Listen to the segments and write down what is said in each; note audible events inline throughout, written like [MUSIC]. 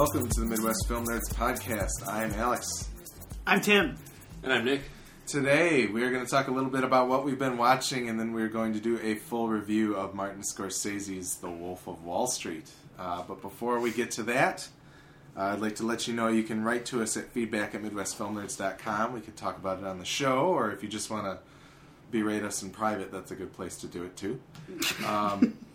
Welcome to the Midwest Film Nerds podcast. I'm Alex. I'm Tim. And I'm Nick. Today we are going to talk a little bit about what we've been watching, and then we're going to do a full review of Martin Scorsese's The Wolf of Wall Street. Uh, but before we get to that, uh, I'd like to let you know you can write to us at feedback at midwestfilmnerds.com. We could talk about it on the show, or if you just want to berate us in private, that's a good place to do it too. Um, [LAUGHS]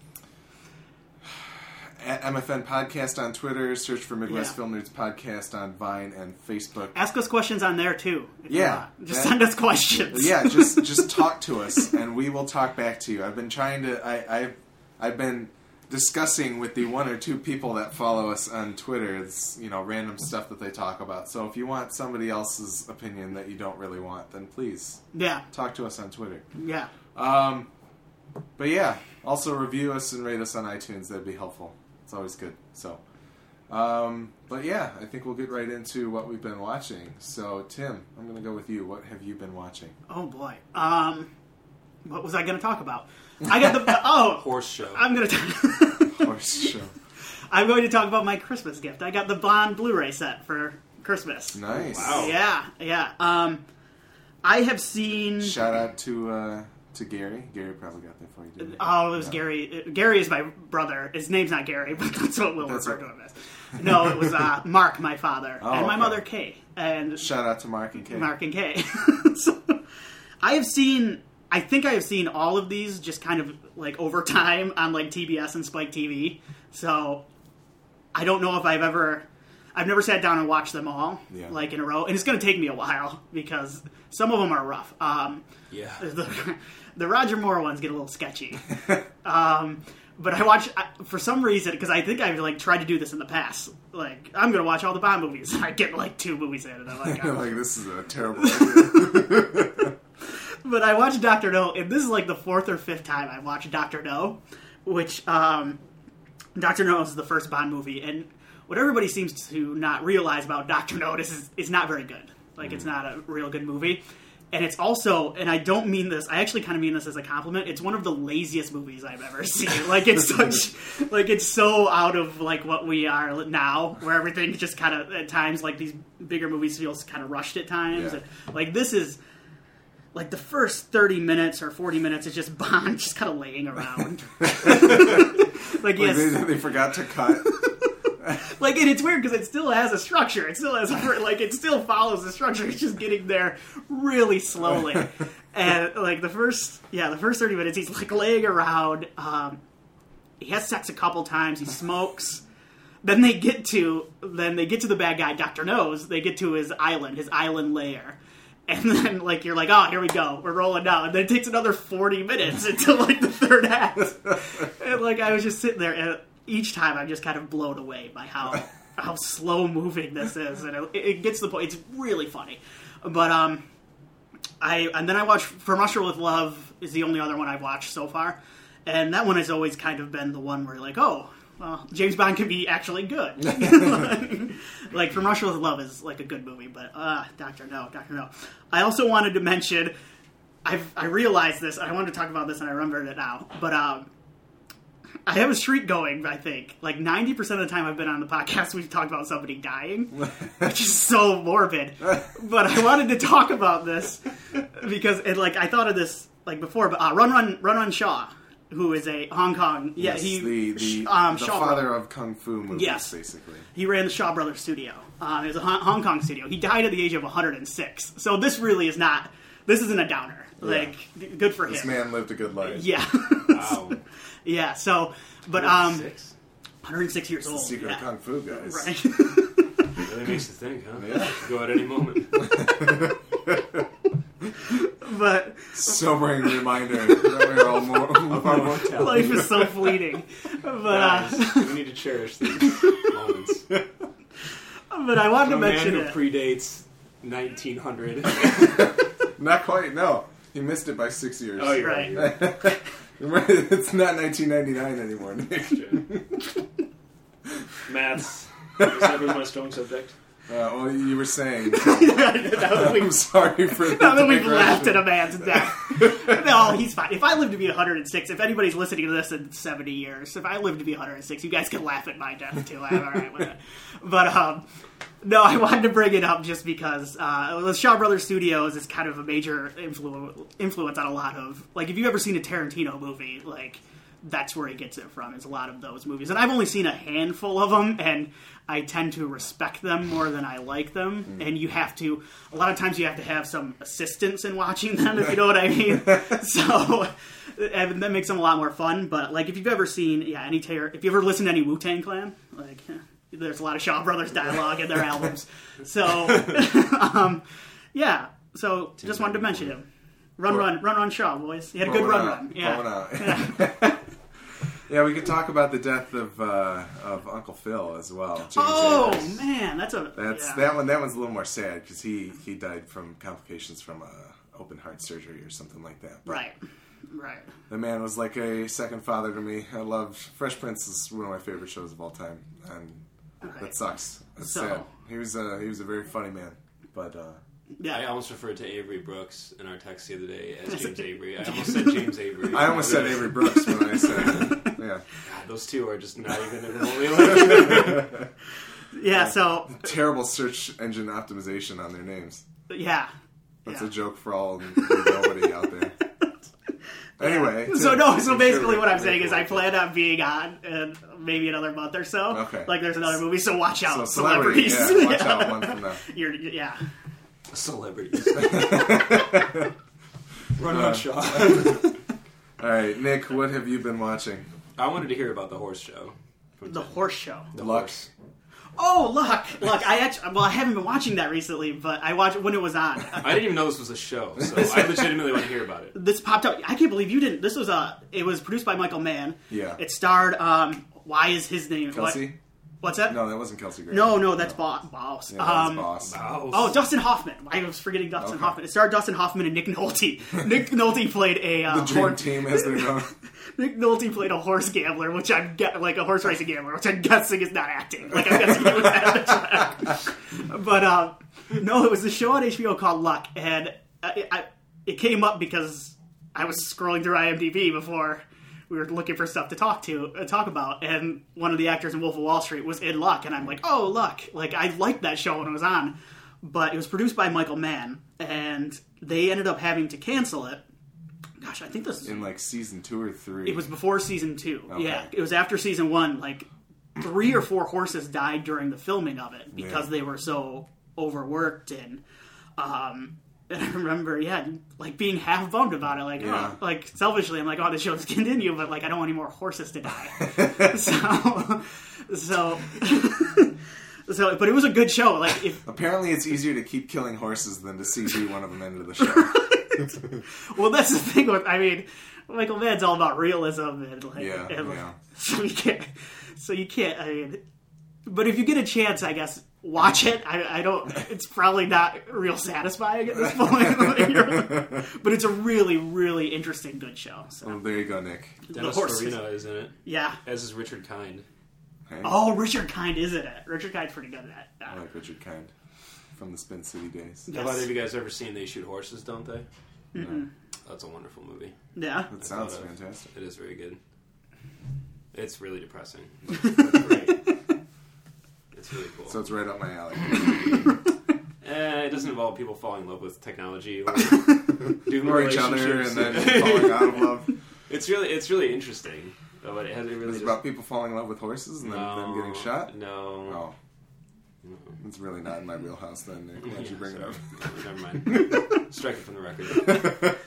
at MFN Podcast on Twitter, search for Midwest Yeah. Film Nerds Podcast on Vine and Facebook. Ask us questions on there too. Yeah, just that- send us questions. yeah, just [LAUGHS] just talk to us, and we will talk back to you. I've been trying to. I, I've I've been discussing with the one or two people that follow us on Twitter. It's you know random stuff that they talk about. So if you want somebody else's opinion that you don't really want, then please yeah, talk to us on Twitter. yeah. Um, but yeah, also review us and rate us on iTunes. That'd be helpful. It's always good. So. Um, but yeah, I think we'll get right into what we've been watching. So, Tim, I'm going to go with you. What have you been watching? Oh boy. Um, what was I going to talk about? I got the oh. [LAUGHS] Horse show. I'm gonna. T- [LAUGHS] [LAUGHS] Horse show. I'm going to talk about my Christmas gift. I got the Bond Blu-ray set for Christmas. Nice. Wow. Yeah, yeah. Um, I have seen. Shout out to uh, to Gary. Gary probably got that for you. Didn't he? Oh, it was. Gary. Gary is my brother. His name's not Gary, [LAUGHS] but that's what we'll That's refer to him as. No, it was uh, [LAUGHS] Mark, my father, Oh, and my okay. mother, Kay. And Shout out to Mark and Kay. Mark and Kay. [LAUGHS] so, I have seen. I think I have seen all of these just kind of like over time on like TBS and Spike TV. So I don't know if I've ever. I've never sat down and watched them all Yeah. like in a row, and it's going to take me a while because some of them are rough. Um, yeah. [LAUGHS] the, the Roger Moore ones get a little sketchy. [LAUGHS] um, but I watch I, for some reason because I think I've like tried to do this in the past. Like I'm going to watch all the Bond movies. [LAUGHS] I get like two movies in, and I'm like, like this is a terrible but I watched Doctor No, and this is like the fourth or fifth time I've watched Doctor No, which um, Doctor No is the first Bond movie, and what everybody seems to not realize about Doctor No is is it's not very good. Like it's hmm. not a real good movie. And it's also, and I don't mean this. I actually kind of mean this as a compliment. It's one of the laziest movies I've ever [LAUGHS] seen. Like it's such, like it's so out of like what we are now, where everything just kind of at times like these bigger movies feels kind of rushed at times. Yeah. And, like this is, like the first 30 minutes or 40 minutes is just [LAUGHS] Bond just kind of laying around. [LAUGHS] like like yes, they, they forgot to cut. [LAUGHS] like and it's weird because it still has a structure. It still has a, like it still follows the structure. It's just getting there really slowly. [LAUGHS] and like the first yeah, the first 30 minutes he's like laying around. Um, he has sex a couple times. He smokes. Then they get to then they get to the bad guy, Doctor Knows. They get to his island, his island lair. And then, like, you're like, oh, here we go. We're rolling down. And then it takes another 40 minutes [LAUGHS] until, like, the third act. and, like, I was just sitting there, and each time I'm just kind of blown away by how [LAUGHS] how slow moving this is. And it, it gets to the point. It's really funny. But, um, I and then I watched From Russia with Love is the only other one I've watched so far, and that one has always kind of been the one where you're like, oh, well, James Bond can be actually good. [LAUGHS] [LAUGHS] like From Russia with Love is like a good movie, but uh, Doctor No, Doctor No. I also wanted to mention, I've I realized this. I wanted to talk about this, and I remembered it now. But um, [LAUGHS] I have a streak going. I think like ninety percent of the time I've been on the podcast, we've talked about somebody dying, which is so morbid. But I wanted to talk about this because it like I thought of this like before. But uh, Run Run Run Run Shaw, who is a Hong Kong yeah Yes, he the the, um, the Shaw father brother. of kung fu movies, Yes. basically. He ran the Shaw Brothers studio. Um, it was a Hong Kong studio. He died at the age of 106. So this really is not. This isn't a downer. Like, good for This him. This man lived a good life. Yeah, [LAUGHS] Wow. Yeah. So, but um, Six. 106 years old. Secret yeah. of kung fu, guys. Right. [LAUGHS] Really makes you think, huh? Yeah. Go at any moment. [LAUGHS] but Sobering reminder that we're all more. [LAUGHS] Our mortality. life is so fleeting. But uh, we need to cherish these moments. but I wanted A to man mention who it. predates 1900. Not quite. No, he missed it by six years. Oh, you're Right. right. You're right. [LAUGHS] it's not 1999 anymore. Nick. Maths. Is everyone a strong subject? well, you were saying. [LAUGHS] Now I'm sorry for the that we've laughed at a man's death. [LAUGHS] no, he's fine. If I live to be 106, if anybody's listening to this in 70 years, if I live to be 106, you guys can laugh at my death too. I'm all right with it. But um, no, I wanted to bring it up just because uh, the Shaw Brothers Studios is kind of a major influ- influence on a lot of like if you've ever seen a Tarantino movie, like that's where he gets it from. Is a lot of those movies, and I've only seen a handful of them, and I tend to respect them more than I like them. And you have to, a lot of times, you have to have some assistance in watching them, if you know what I mean. [LAUGHS] so. And that makes them a lot more fun, but like if you've ever seen, yeah, any Tar- if you ever listened to any Wu Tang Clan, like eh, there's a lot of Shaw Brothers dialogue in their [LAUGHS] albums. So, [LAUGHS] um, yeah. So just wanted to mention him. Run, run, run, run, Shaw, boys. He had a good run, out, run. Yeah. pulling out. [LAUGHS] yeah, we could talk about the death of uh, of Uncle Phil as well. James Oh Ayers. man, that's a That's yeah. that one. That one's a little more sad because he he died from complications from uh, open heart surgery or something like that. But right, right. The man was like a second father to me. I loved Fresh Prince is one of my favorite shows of all time, and Okay. that sucks. That's So- sad. He was a he was a very funny man, but uh, Yeah, I almost referred to Avery Brooks in our text the other day as James Avery. I [LAUGHS] almost said James Avery. I almost said Avery Brooks when I said [LAUGHS] yeah. God, those two are just not even remotely like. [LAUGHS] yeah. So Terrible search engine optimization on their names. yeah, That's yeah. a joke for all nobody out there. Anyway, So Tim, no, so basically what I'm saying is I plan on being on in maybe another month or so. Okay. Like there's another movie, so watch So out, celebrity, celebrities. yeah, watch out one from [LAUGHS] now. You're, yeah. Celebrities. [LAUGHS] Run uh, on Shaw. [LAUGHS] All right, Nick, what have you been watching? I wanted to hear about the horse show. The horse show. The Lux. horse. Oh, look, look! I actually, well, I haven't been watching that recently, but I watched it when it was on. I didn't even know this was a show, so I legitimately want to hear about it. this popped up. I can't believe you didn't. This was a. It was produced by Michael Mann. Yeah. It starred. Um. Why is his name? what- Kelsey? What's that? No, that wasn't Kelsey Grammer. no, no, that's Bo- Boss. Yeah, that um, Boss. Oh, Dustin Hoffman. I was forgetting Dustin Okay. Hoffman. It starred Dustin Hoffman and Nick Nolte. [LAUGHS] Nick Nolte played a uh, the Dream horse. Team, as they're known. [LAUGHS] Nick Nolte played a horse gambler, which I'm ge- like a horse racing gambler, which I'm guessing is not acting. Like I'm guessing he was at the track. [LAUGHS] But uh, no, it was a show on HBO called Luck, and I, I, it came up because I was scrolling through IMDb before we were looking for stuff to talk to uh, talk about, and one of the actors in Wolf of Wall Street was in Luck, and I'm like, oh, Luck! Like I liked that show when it was on, but it was produced by Michael Mann, and they ended up having to cancel it. Gosh, I think this is in like season two or three. it was before season two. Okay. Yeah, it was after season one. Like three or four horses died during the filming of it because Yeah. they were so overworked and. Um, and I remember, yeah, like being half bummed about it. Like, Yeah. oh, like selfishly, I'm like, oh, this show's [LAUGHS] continue, but like, I don't want any more horses to die. [LAUGHS] so, so, [LAUGHS] so, but it was a good show. Like, if Apparently, it's easier to keep killing horses than to CG one of them into the show. well, that's the thing with, I mean, Michael Mann's all about realism and like, Yeah, and, yeah. so you can't, so you can't. I mean, but if you get a chance, I guess watch it. I, I don't. It's probably not real satisfying at this point, [LAUGHS] but it's a really, really interesting, good show. So well, there you go, Nick. Dennis horse Farina is in it, yeah. as is Richard Kind. Hey, Oh, Richard Kind is in it. Richard Kind's pretty good at that. I like Richard Kind from the Spin City days. Yes. Have either of you guys ever seen They Shoot Horses, Don't They? No, That's a wonderful movie. Yeah. that sounds thought uh, of- fantastic. It is very good. It's really depressing. [LAUGHS] it's really cool. So it's right up my alley. [LAUGHS] Eh, it doesn't involve people falling in love with technology or [LAUGHS] doing or each other, and then falling out of love. [LAUGHS] it's really, it's really interesting. But it has it really It's just, about people falling in love with horses and then them getting shot. No. Oh, it's really not in my wheelhouse. Then Nick, why'd you Yeah, bring it up? sorry. Never mind. Strike it from the record.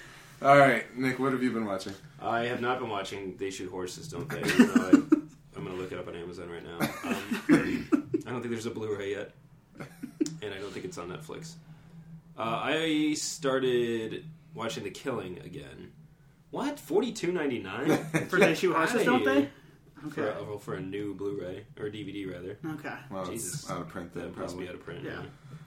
All right, Nick, what have you been watching? I have not been watching They Shoot Horses, Don't They? even though I, I'm going to look it up on Amazon right now. Um, I don't think there's a Blu-ray yet, [LAUGHS] and I don't think it's on Netflix. Uh, I started watching The Killing again. What? Forty two ninety nine [LAUGHS] For they shoot horses, don't they? For Okay. a, well, for a new Bluray or DVD rather. Okay. Well, Jesus. it's out of print then, That must probably. be out of print. Yeah. Yeah.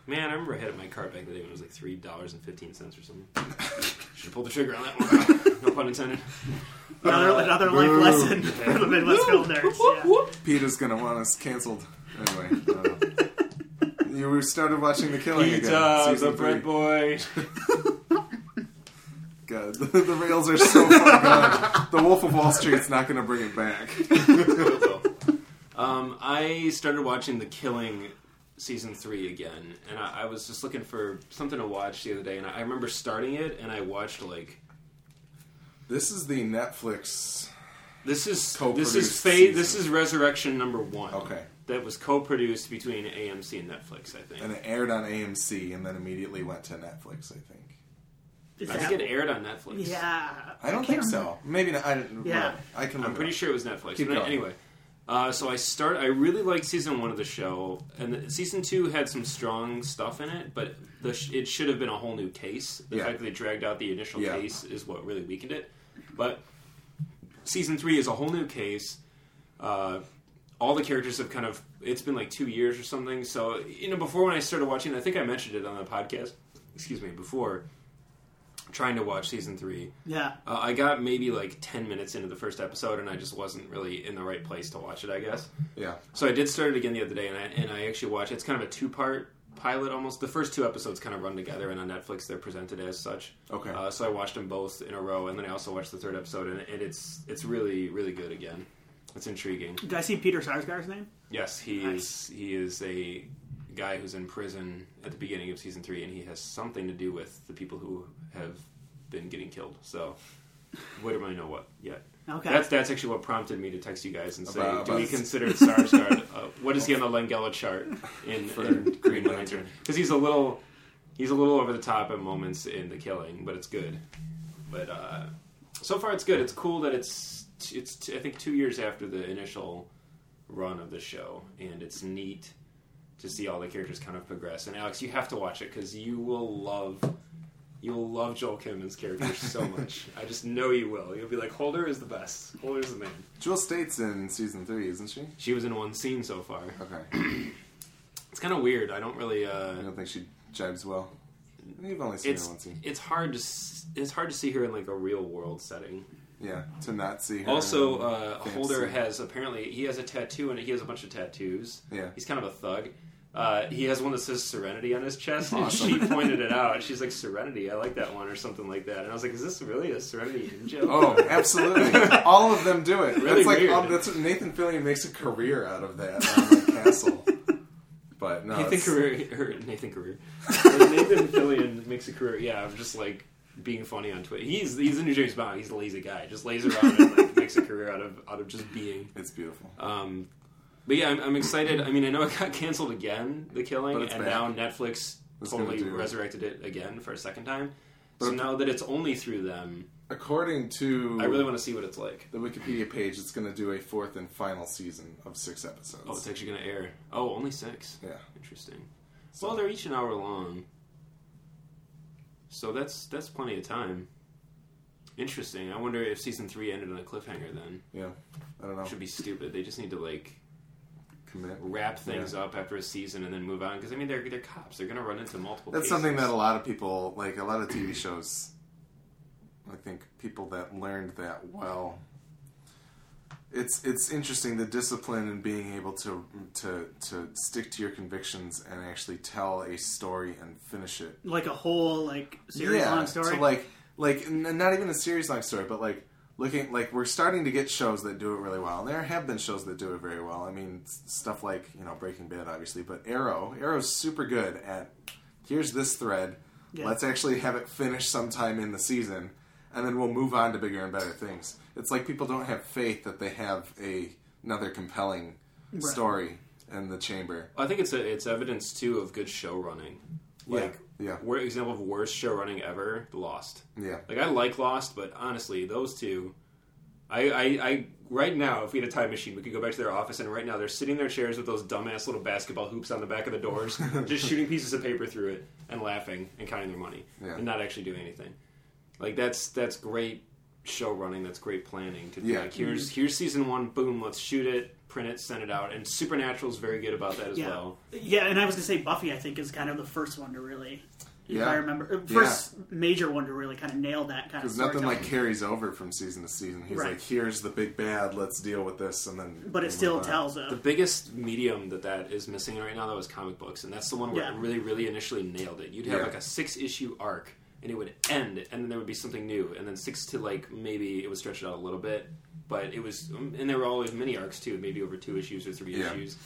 Man, I remember I had it in my cart back in the day when it was like three dollars and fifteen cents or something. [LAUGHS] Should have pulled the trigger on that one. no pun intended. Another, another life lesson for the Midwest film nerds. Yeah. Peter's gonna want us canceled anyway. uh, You started watching The Killing again. Pizza, season the three. bread boy. [LAUGHS] God, the, the rails are so far gone. The Wolf of Wall Street's not going to bring it back. [LAUGHS] um, I started watching The Killing season three again, and I, I was just looking for something to watch the other day, and I, I remember starting it, and I watched like This is the Netflix. this is Co-produced this is fa- this is Resurrection number one. Okay. That was co-produced between AMC and Netflix. I think. And it aired on AMC and then immediately went to Netflix, I think. Is I that- think it aired on Netflix. Yeah. I don't can't think so. Maybe not. I, didn't- Yeah. whatever. I can. I'm look it pretty up. sure it was Netflix. Keep but going. anyway, uh, so I start. I really liked season one of the show, and the, season two had some strong stuff in it, but the sh- it should have been a whole new case. The Yeah. fact that they dragged out the initial Yeah. case is what really weakened it. But season three is a whole new case. Uh, all the characters have kind of. It's been like two years or something. So you know, before when I started watching, I think I mentioned it on the podcast. Excuse me. Before trying to watch season three. Yeah. Uh, I got maybe like 10 minutes into the first episode and I just wasn't really in the right place to watch it, I guess. Yeah. So I did start it again the other day and I, and I actually watched It's kind of a two part pilot almost. The first two episodes kind of run together and on Netflix they're presented as such. Okay. Uh, so I watched them both in a row and then I also watched the third episode and, and it's it's really, really good again. It's intriguing. Did I see Peter Sarsgaard's name? Yes, he Nice. is he is a guy who's in prison at the beginning of season three, and he has something to do with the people who have been getting killed. So we don't really know what yet. Okay. That's that's actually what prompted me to text you guys and say, About- do we consider Sarsgaard? [LAUGHS] uh, what is he on the Langella chart in, For in Green Green Lantern? Lantern. Because he's a little he's a little over the top at moments in the killing, but it's good. But uh, so far, it's good. It's cool that it's it's I think two years after the initial run of the show, and it's neat to see all the characters kind of progress. And Alex, you have to watch it because you will love. You'll love Joel Kinnaman's character so [LAUGHS] much. I just know you will. You'll be like, Holder is the best. Holder's the man. Jewel Staite's in season three, isn't she? She was in one scene so far. Okay. [CLEARS THROAT] It's kind of weird. I don't really. I Uh, don't think she jibes well. You've only seen it's her one scene. it's hard to it's hard to see her in like a real world setting. Yeah, to not see her. Also, uh. Holder has apparently he has a tattoo and he has a bunch of tattoos. Yeah. He's kind of a thug. Uh, he has one that says Serenity on his chest, and she [LAUGHS] pointed it out. She's like, Serenity, I like that one, or something like that. And I was like, Is this really a Serenity in joke? Oh, absolutely! [LAUGHS] All of them do it. Really that's like um, that's what Nathan Fillion makes a career out of that on like Castle. But no, Nathan it's- Career, or Nathan Career, [LAUGHS] Nathan Fillion makes a career. Yeah, of just like being funny on Twitter. He's he's the new James Bond. He's a lazy guy. Just lays around and like [LAUGHS] makes a career out of out of just being. it's beautiful. Um, but yeah, I'm, I'm excited. I mean, I know it got canceled again, The Killing, and back. now Netflix It's totally gonna do it. resurrected it again for a second time. But so now that it's only through them, According to I really want to see what it's like. the Wikipedia page, it's going to do a fourth and final season of six episodes. Oh, it's actually going to air. Oh, only six. yeah. Interesting. So- Well, they're each an hour long, so that's that's plenty of time. Interesting. I wonder if season three ended on a cliffhanger. Then Yeah. I don't know. should be stupid. They just need to like Commit. wrap things up after a season and then move on. Because I mean, they're they're cops. They're going to run into multiple. That's cases. something that a lot of people, like a lot of TV shows, I think people that learned that well. It's it's interesting the discipline and being able to to to stick to your convictions and actually tell a story and finish it. Like a whole like series long story. So like like n- not even a series long story, but like looking like we're starting to get shows that do it really well. And there have been shows that do it very well. I mean, stuff like you know Breaking Bad, obviously, but Arrow, Arrow's super good at here's this thread. Yeah. Let's actually have it finish sometime in the season, and then we'll move on to bigger and better things. It's like people don't have faith that they have a another compelling Right. story in the chamber. I think it's a, it's evidence too of good show running. Like, yeah, wor- example of worst show running ever, Lost. yeah. Like I like Lost, but honestly, those two, I, I, I right now, if we had a time machine, we could go back to their office, and right now they're sitting in their chairs with those dumbass little basketball hoops on the back of the doors, [LAUGHS] just shooting pieces of paper through it and laughing and counting their money Yeah. and not actually doing anything. Like that's that's great show running. That's great planning. To be Yeah. like, here's here's season one, boom, let's shoot it, print it, send it out. And Supernatural's very good about that as yeah, well. yeah. And I was gonna say Buffy. I think is kind of the first one to really If Yeah. I remember, uh, first major one to really kind of nail that kind of Because nothing like carries over from season to season. He's Right. like, "Here's the big bad. Let's deal with this," and then. but it still tells. on. The biggest medium that that is missing right now, though, is comic books, and that's the one where Yeah. it really, really initially nailed it. You'd have Yeah. like a six issue arc, and it would end, and then there would be something new, and then six to like maybe it would stretch it out a little bit, but it was, um, and there were always mini arcs too, maybe over two issues or three Yeah. issues.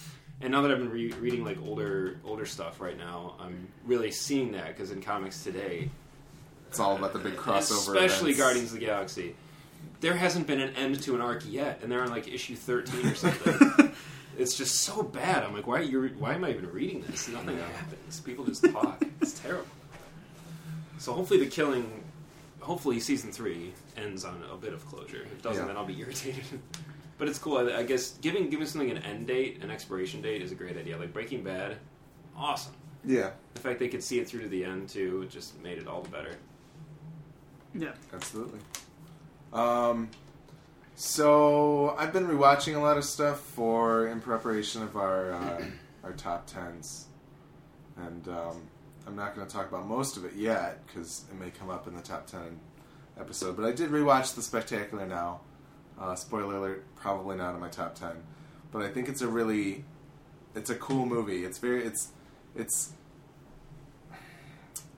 And now that I've been re- reading like older, older stuff right now, I'm really seeing that because in comics today, It's all about the big uh, crossover. especially events. Guardians of the Galaxy. There hasn't been an end to an arc yet, and they're on like issue thirteen or something. [LAUGHS] it's just so bad. I'm like, why? You why am I even reading this? Nothing happens. People just talk. it's terrible. So hopefully the killing, hopefully season three ends on a bit of closure. If it doesn't, Yeah. then I'll be [LAUGHS] irritated. but it's cool. I, I guess giving giving something an end date, an expiration date, is a great idea. Like Breaking Bad, awesome. Yeah, The fact they could see it through to the end too it just made it all the better. yeah. absolutely. Um, so I've been rewatching a lot of stuff for in preparation of our uh, [CLEARS THROAT] our top tens, and um, I'm not going to talk about most of it yet because it may come up in the top ten episode. But I did rewatch the Spectacular now. Uh, spoiler alert: probably not in my top ten, but I think it's a really it's a cool movie. It's very it's it's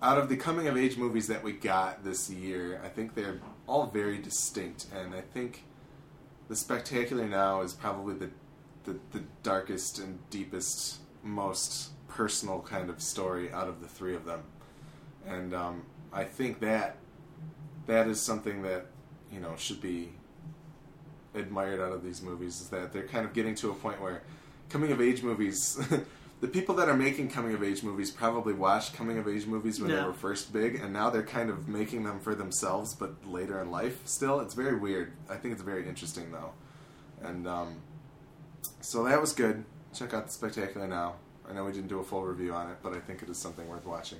out of the coming of age movies that we got this year, I think they're all very distinct, and I think the Spectacular Now is probably the the, the darkest and deepest, most personal kind of story out of the three of them, and um, I think that that is something that you know should be admired out of these movies is that they're kind of getting to a point where coming of age movies [LAUGHS] the people that are making coming of age movies probably watched coming of age movies when they were first big and now they're kind of making them for themselves but later in life still. It's very weird. I think it's very interesting though. And um, so that was good check out the spectacular now i know we didn't do a full review on it but i think it is something worth watching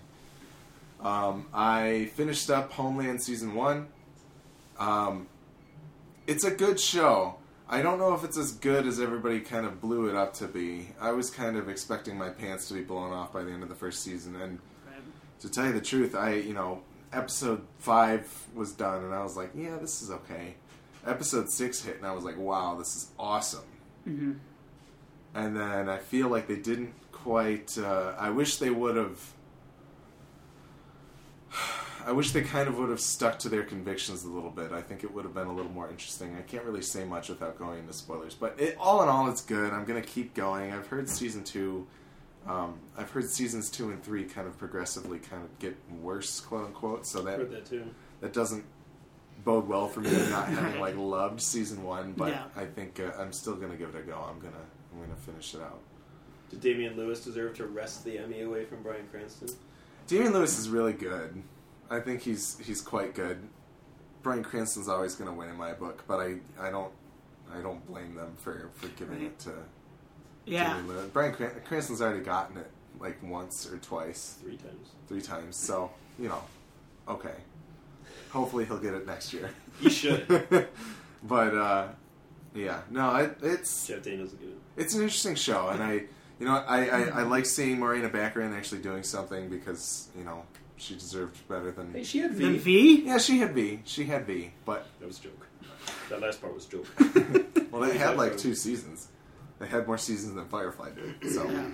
um, i finished up homeland season one um, it's a good show. I don't know if it's as good as everybody kind of blew it up to be. I was kind of expecting my pants to be blown off by the end of the first season, and to tell you the truth, I you know episode five was done, and I was like, yeah, this is okay. Episode six hit, and I was like, wow, this is awesome. hmm And then I feel like they didn't quite. Uh, I wish they would have. [SIGHS] I wish they kind of would have stuck to their convictions a little bit. I think it would have been a little more interesting. I can't really say much without going into spoilers, but it, all in all, it's good. I'm going to keep going. I've heard season two. Um, I've heard seasons two and three kind of progressively kind of get worse, quote unquote. So that Heard that too. that doesn't bode well for me not having like loved season one. But Yeah. I think uh, I'm still going to give it a go. I'm gonna I'm gonna finish it out. Did Damian Lewis deserve to wrest the Emmy away from Bryan Cranston? Damian Lewis is really good. I think he's he's quite good. Bryan Cranston's always going to win in my book, but I, I don't I don't blame them for, for giving it to Yeah. Damian Lewis. Bryan Cran- Cranston's already gotten it like once or twice, Three times. three times. So you know, okay. Hopefully he'll get it next year. He should. [LAUGHS] but uh, yeah, no, it, it's Jeff Daniels will get it. it's an interesting show, and I, you know, I, I, I like seeing Morena Baccarin actually doing something because you know she deserved better than. Hey, she had V. Then V. Yeah, she had V. She had V, but That was a joke. That last part was a joke. [LAUGHS] well, they had like two seasons. They had more seasons than Firefly did. So, [LAUGHS]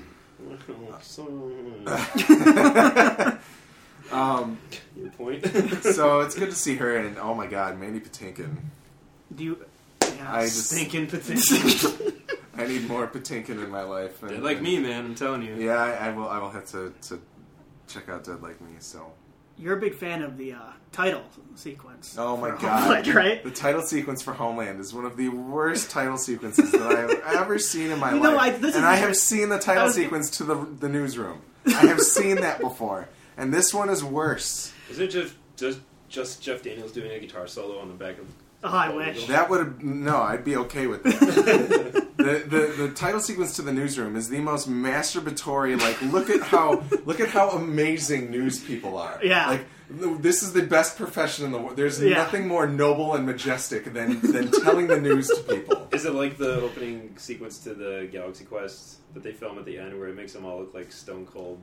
um, Your point. so it's good to see her, and oh my God, Mandy Patinkin. Do you? Yeah, I just- stinking potential. [LAUGHS] I need more Patinkin in my life. And, Dead like and- me, man. I'm telling you. Yeah, I, I will. I will have to, to check out Dead Like Me. So, You're a big fan of the uh, title sequence. oh my for [LAUGHS] God, Homeland, right? The title sequence for Homeland is one of the worst title sequences that I have [LAUGHS] ever seen in my You know, life. I- this and is- I have seen the title was- sequence to the the newsroom. I have seen that before, and this one is worse. Isn't it just, just just Jeff Daniels doing a guitar solo on the back of? Oh, I wish. That would have no. I'd be okay with that. [LAUGHS] the, the the title sequence to the newsroom is the most masturbatory. Like, look at how look at how amazing news people are. Yeah. Like, this is the best profession in the world. There's Yeah. nothing more noble and majestic than than telling the news to people. [LAUGHS] Is it like the opening sequence to the Galaxy Quest that they film at the end, where it makes them all look like stone cold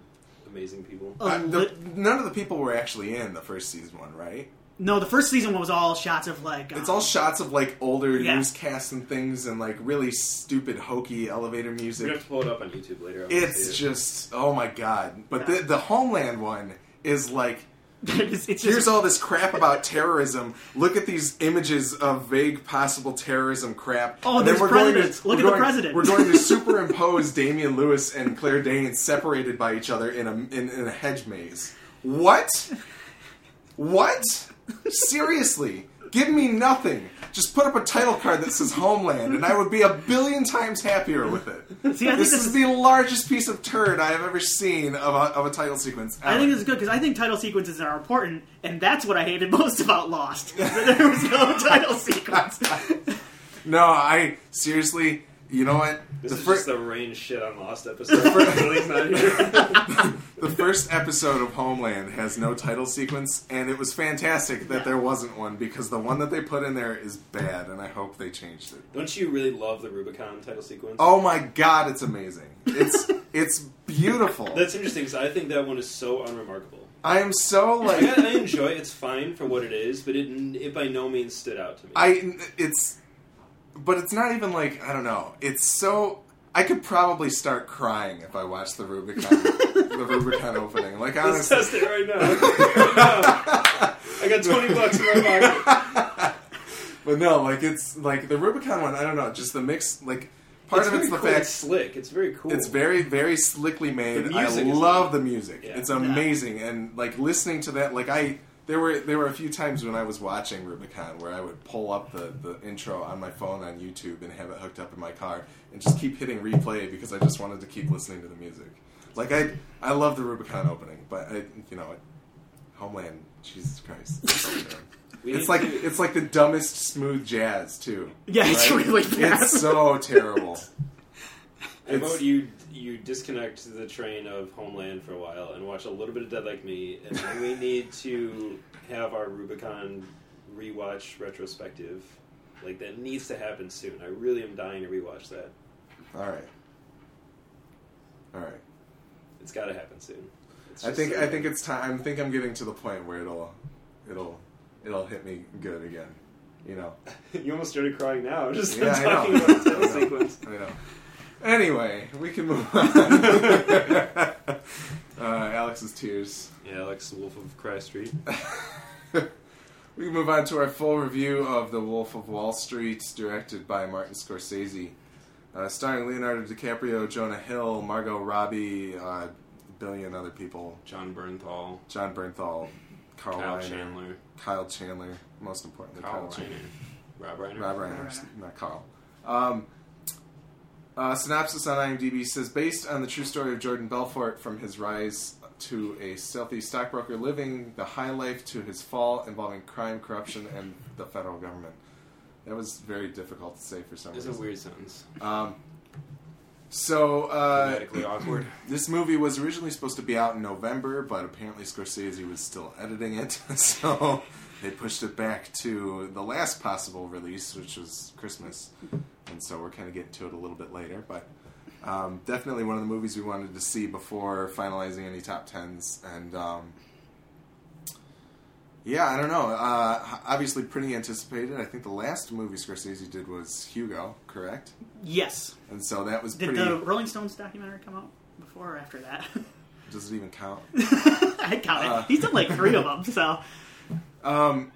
amazing people. Uh, the, none of the people were actually in the first season one, right? No, the first season was all shots of like. It's um, all shots of like older Yeah. newscasts and things, and like really stupid, hokey elevator We're music. have to pull it up on YouTube later. I wanna It's see it. just oh my god! But Yeah. the the Homeland one is like [LAUGHS] it's, it's here's just, all this crap about terrorism. Look at these images of vague possible terrorism crap. Oh, And there's presidents. to- Look we're at the president. We're going to [LAUGHS] superimpose Damian Lewis and Claire Danes separated by each other in a in, in a hedge maze. What? What? Seriously? Give me nothing. Just put up a title card that says Homeland, and I would be a billion times happier with it. See, I think this this is is- the largest piece of turd I have ever seen of a, of a title sequence. I think this is good because I think title sequences are important, and that's what I hated [LAUGHS] most about Lost. [LAUGHS] there was no title sequence. [LAUGHS] No, I seriously. You know what? This the, is fir- just the rain shit on Lost episode. Lily's not here. the first episode of Homeland has no title sequence, and it was fantastic that there wasn't one because the one that they put in there is bad, and I hope they changed it. Don't you really love the Rubicon title sequence? Oh my god, it's amazing! It's [LAUGHS] it's beautiful. That's interesting because I think that one is so unremarkable. I am so I, like I enjoy it; it's fine for what it is, but it it by no means stood out to me. I it's, but it's not even like I don't know. It's so I could probably start crying if I watched the Rubicon [LAUGHS] the Rubicon opening. Like Let's honestly, test it right now. Right now. I got twenty bucks in my pocket. [LAUGHS] but no, like it's like the Rubicon one. I don't know, just the mix. Like part it's of it's the cool. fact It's slick. It's very cool. It's very, very slickly made. I love the music. Yeah. It's Yeah. amazing, and like listening to that, like I there were there were a few times when I was watching Rubicon where I would pull up the the intro on my phone on YouTube and have it hooked up in my car and just keep hitting replay because I just wanted to keep listening to the music. Like I I love the Rubicon opening, but I you know Homeland, Jesus Christ. It's. [LAUGHS] We It's like to- it's like the dumbest smooth jazz too. Yeah, it's really bad. It's so terrible. [LAUGHS] How vote you you disconnect the train of Homeland for a while and watch a little bit of Dead Like Me, and then we need to have our Rubicon rewatch retrospective. Like that needs to happen soon. I really am dying to rewatch that. All right. All right. It's got to happen soon. I think so I think it's time. I think I'm getting to the point where it'll it'll it'll hit me good again. You know. [LAUGHS] you almost started crying now [LAUGHS] just Yeah, talking about the [LAUGHS] sequence. I know. Anyway, we can move on. [LAUGHS] uh, Alex's tears. Yeah, Alex the Wolf of Cry Street. [LAUGHS] We can move on to our full review of The Wolf of Wall Street, directed by Martin Scorsese, uh, starring Leonardo DiCaprio, Jonah Hill, Margot Robbie, uh, a billion other people, Jon Bernthal, Jon Bernthal, Carl Kyle Reiner, Chandler, Kyle Chandler, most importantly, Kyle Kyle Reiner, Chandler. Rob Reiner. Rob Rob Reiner, Reiner. not Carl. Um, uh, synopsis on IMDb says based on the true story of Jordan Belfort from his rise to a stealthy stockbroker living the high life to his fall involving crime, corruption, and the federal government. That was very difficult to say for some reason. It's a weird sentence. Um, so uh, [CLEARS THROAT] awkward. this movie was originally supposed to be out in November, but apparently Scorsese was still editing it, [LAUGHS] so they pushed it back to the last possible release, which was Christmas. And so we're kind of getting to it a little bit later, but um, definitely one of the movies we wanted to see before finalizing any top tens. And um, yeah, I don't know. Uh, obviously, pretty anticipated. I think the last movie Scorsese did was Hugo, correct? yes. And so that was Did pretty. the Rolling Stones documentary come out before or after that? Does it even count? [LAUGHS] I count it. Uh. He's done like three of them, so Um,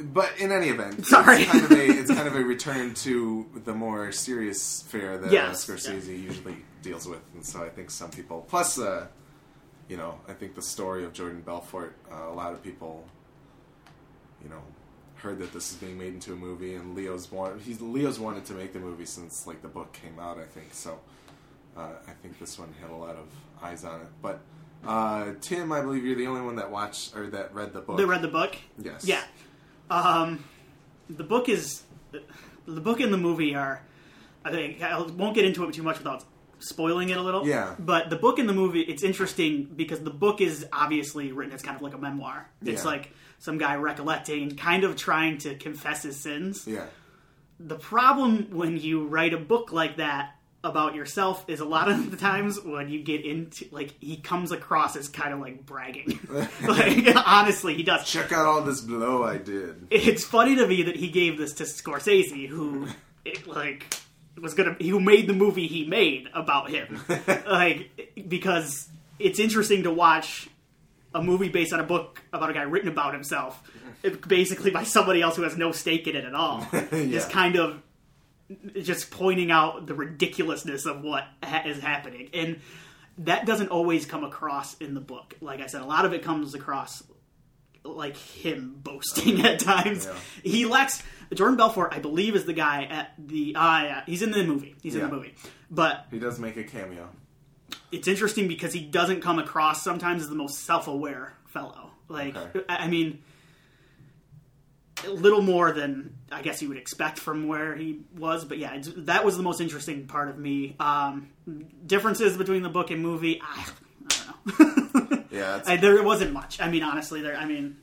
but in any event, Sorry. it's kind of a it's kind of a return to the more serious fare that Yes, uh, Scorsese usually deals with, and so I think some people, plus, uh, you know, I think the story of Jordan Belfort, uh, a lot of people, you know, heard that this is being made into a movie, and Leo's wanted he's Leo's wanted to make the movie since like the book came out, I think. So uh, I think this one had a lot of eyes on it, but. Uh, Tim, I believe you're the only one that watched or that read the book. they read the book. Yes. Yeah. Um, the book is the book and the movie are. I think I won't get into it too much without spoiling it a little. Yeah. But the book and the movie, it's interesting because the book is obviously written as kind of like a memoir. It's Yeah. like some guy recollecting, kind of trying to confess his sins. Yeah. The problem when you write a book like that about yourself is a lot of the times when you get into like he comes across as kind of like bragging. [LAUGHS] [LAUGHS] like honestly, he does. Check out all this blow I did. It's funny to me that he gave this to Scorsese, who it, like was gonna who made the movie he made about him, [LAUGHS] like because it's interesting to watch a movie based on a book about a guy written about himself, basically by somebody else who has no stake in it at all. Just kind of just pointing out the ridiculousness of what ha- is happening, and that doesn't always come across in the book. Like I said, a lot of it comes across like him [LAUGHS] boasting at times. Yeah. He lacks Jordan Belfort, I believe, is the guy at the. Uh, yeah, he's in the movie. He's in the movie, but He does make a cameo. it's interesting because he doesn't come across sometimes as the most self-aware fellow. Like, Okay. I mean, a little more than I guess you would expect from where he was. But yeah, it's, that was the most interesting part of me. Um, differences between the book and movie, I, I don't know. Yeah, [LAUGHS] I, there wasn't much. I mean, honestly, there. I mean,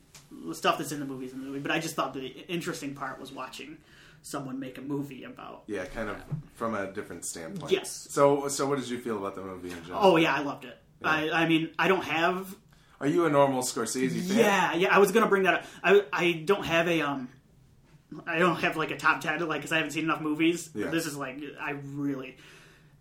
the stuff that's in the movie is in the movie. But I just thought the interesting part was watching someone make a movie about. yeah, kind of from a different standpoint. Yes. So, so what did you feel about the movie in general? Oh yeah, I loved it. I, I mean, I don't have Are you a normal Scorsese fan? Yeah, yeah. I was gonna bring that up. I I don't have a um, I don't have like a top ten like because I haven't seen enough movies. Yeah. This is like I really,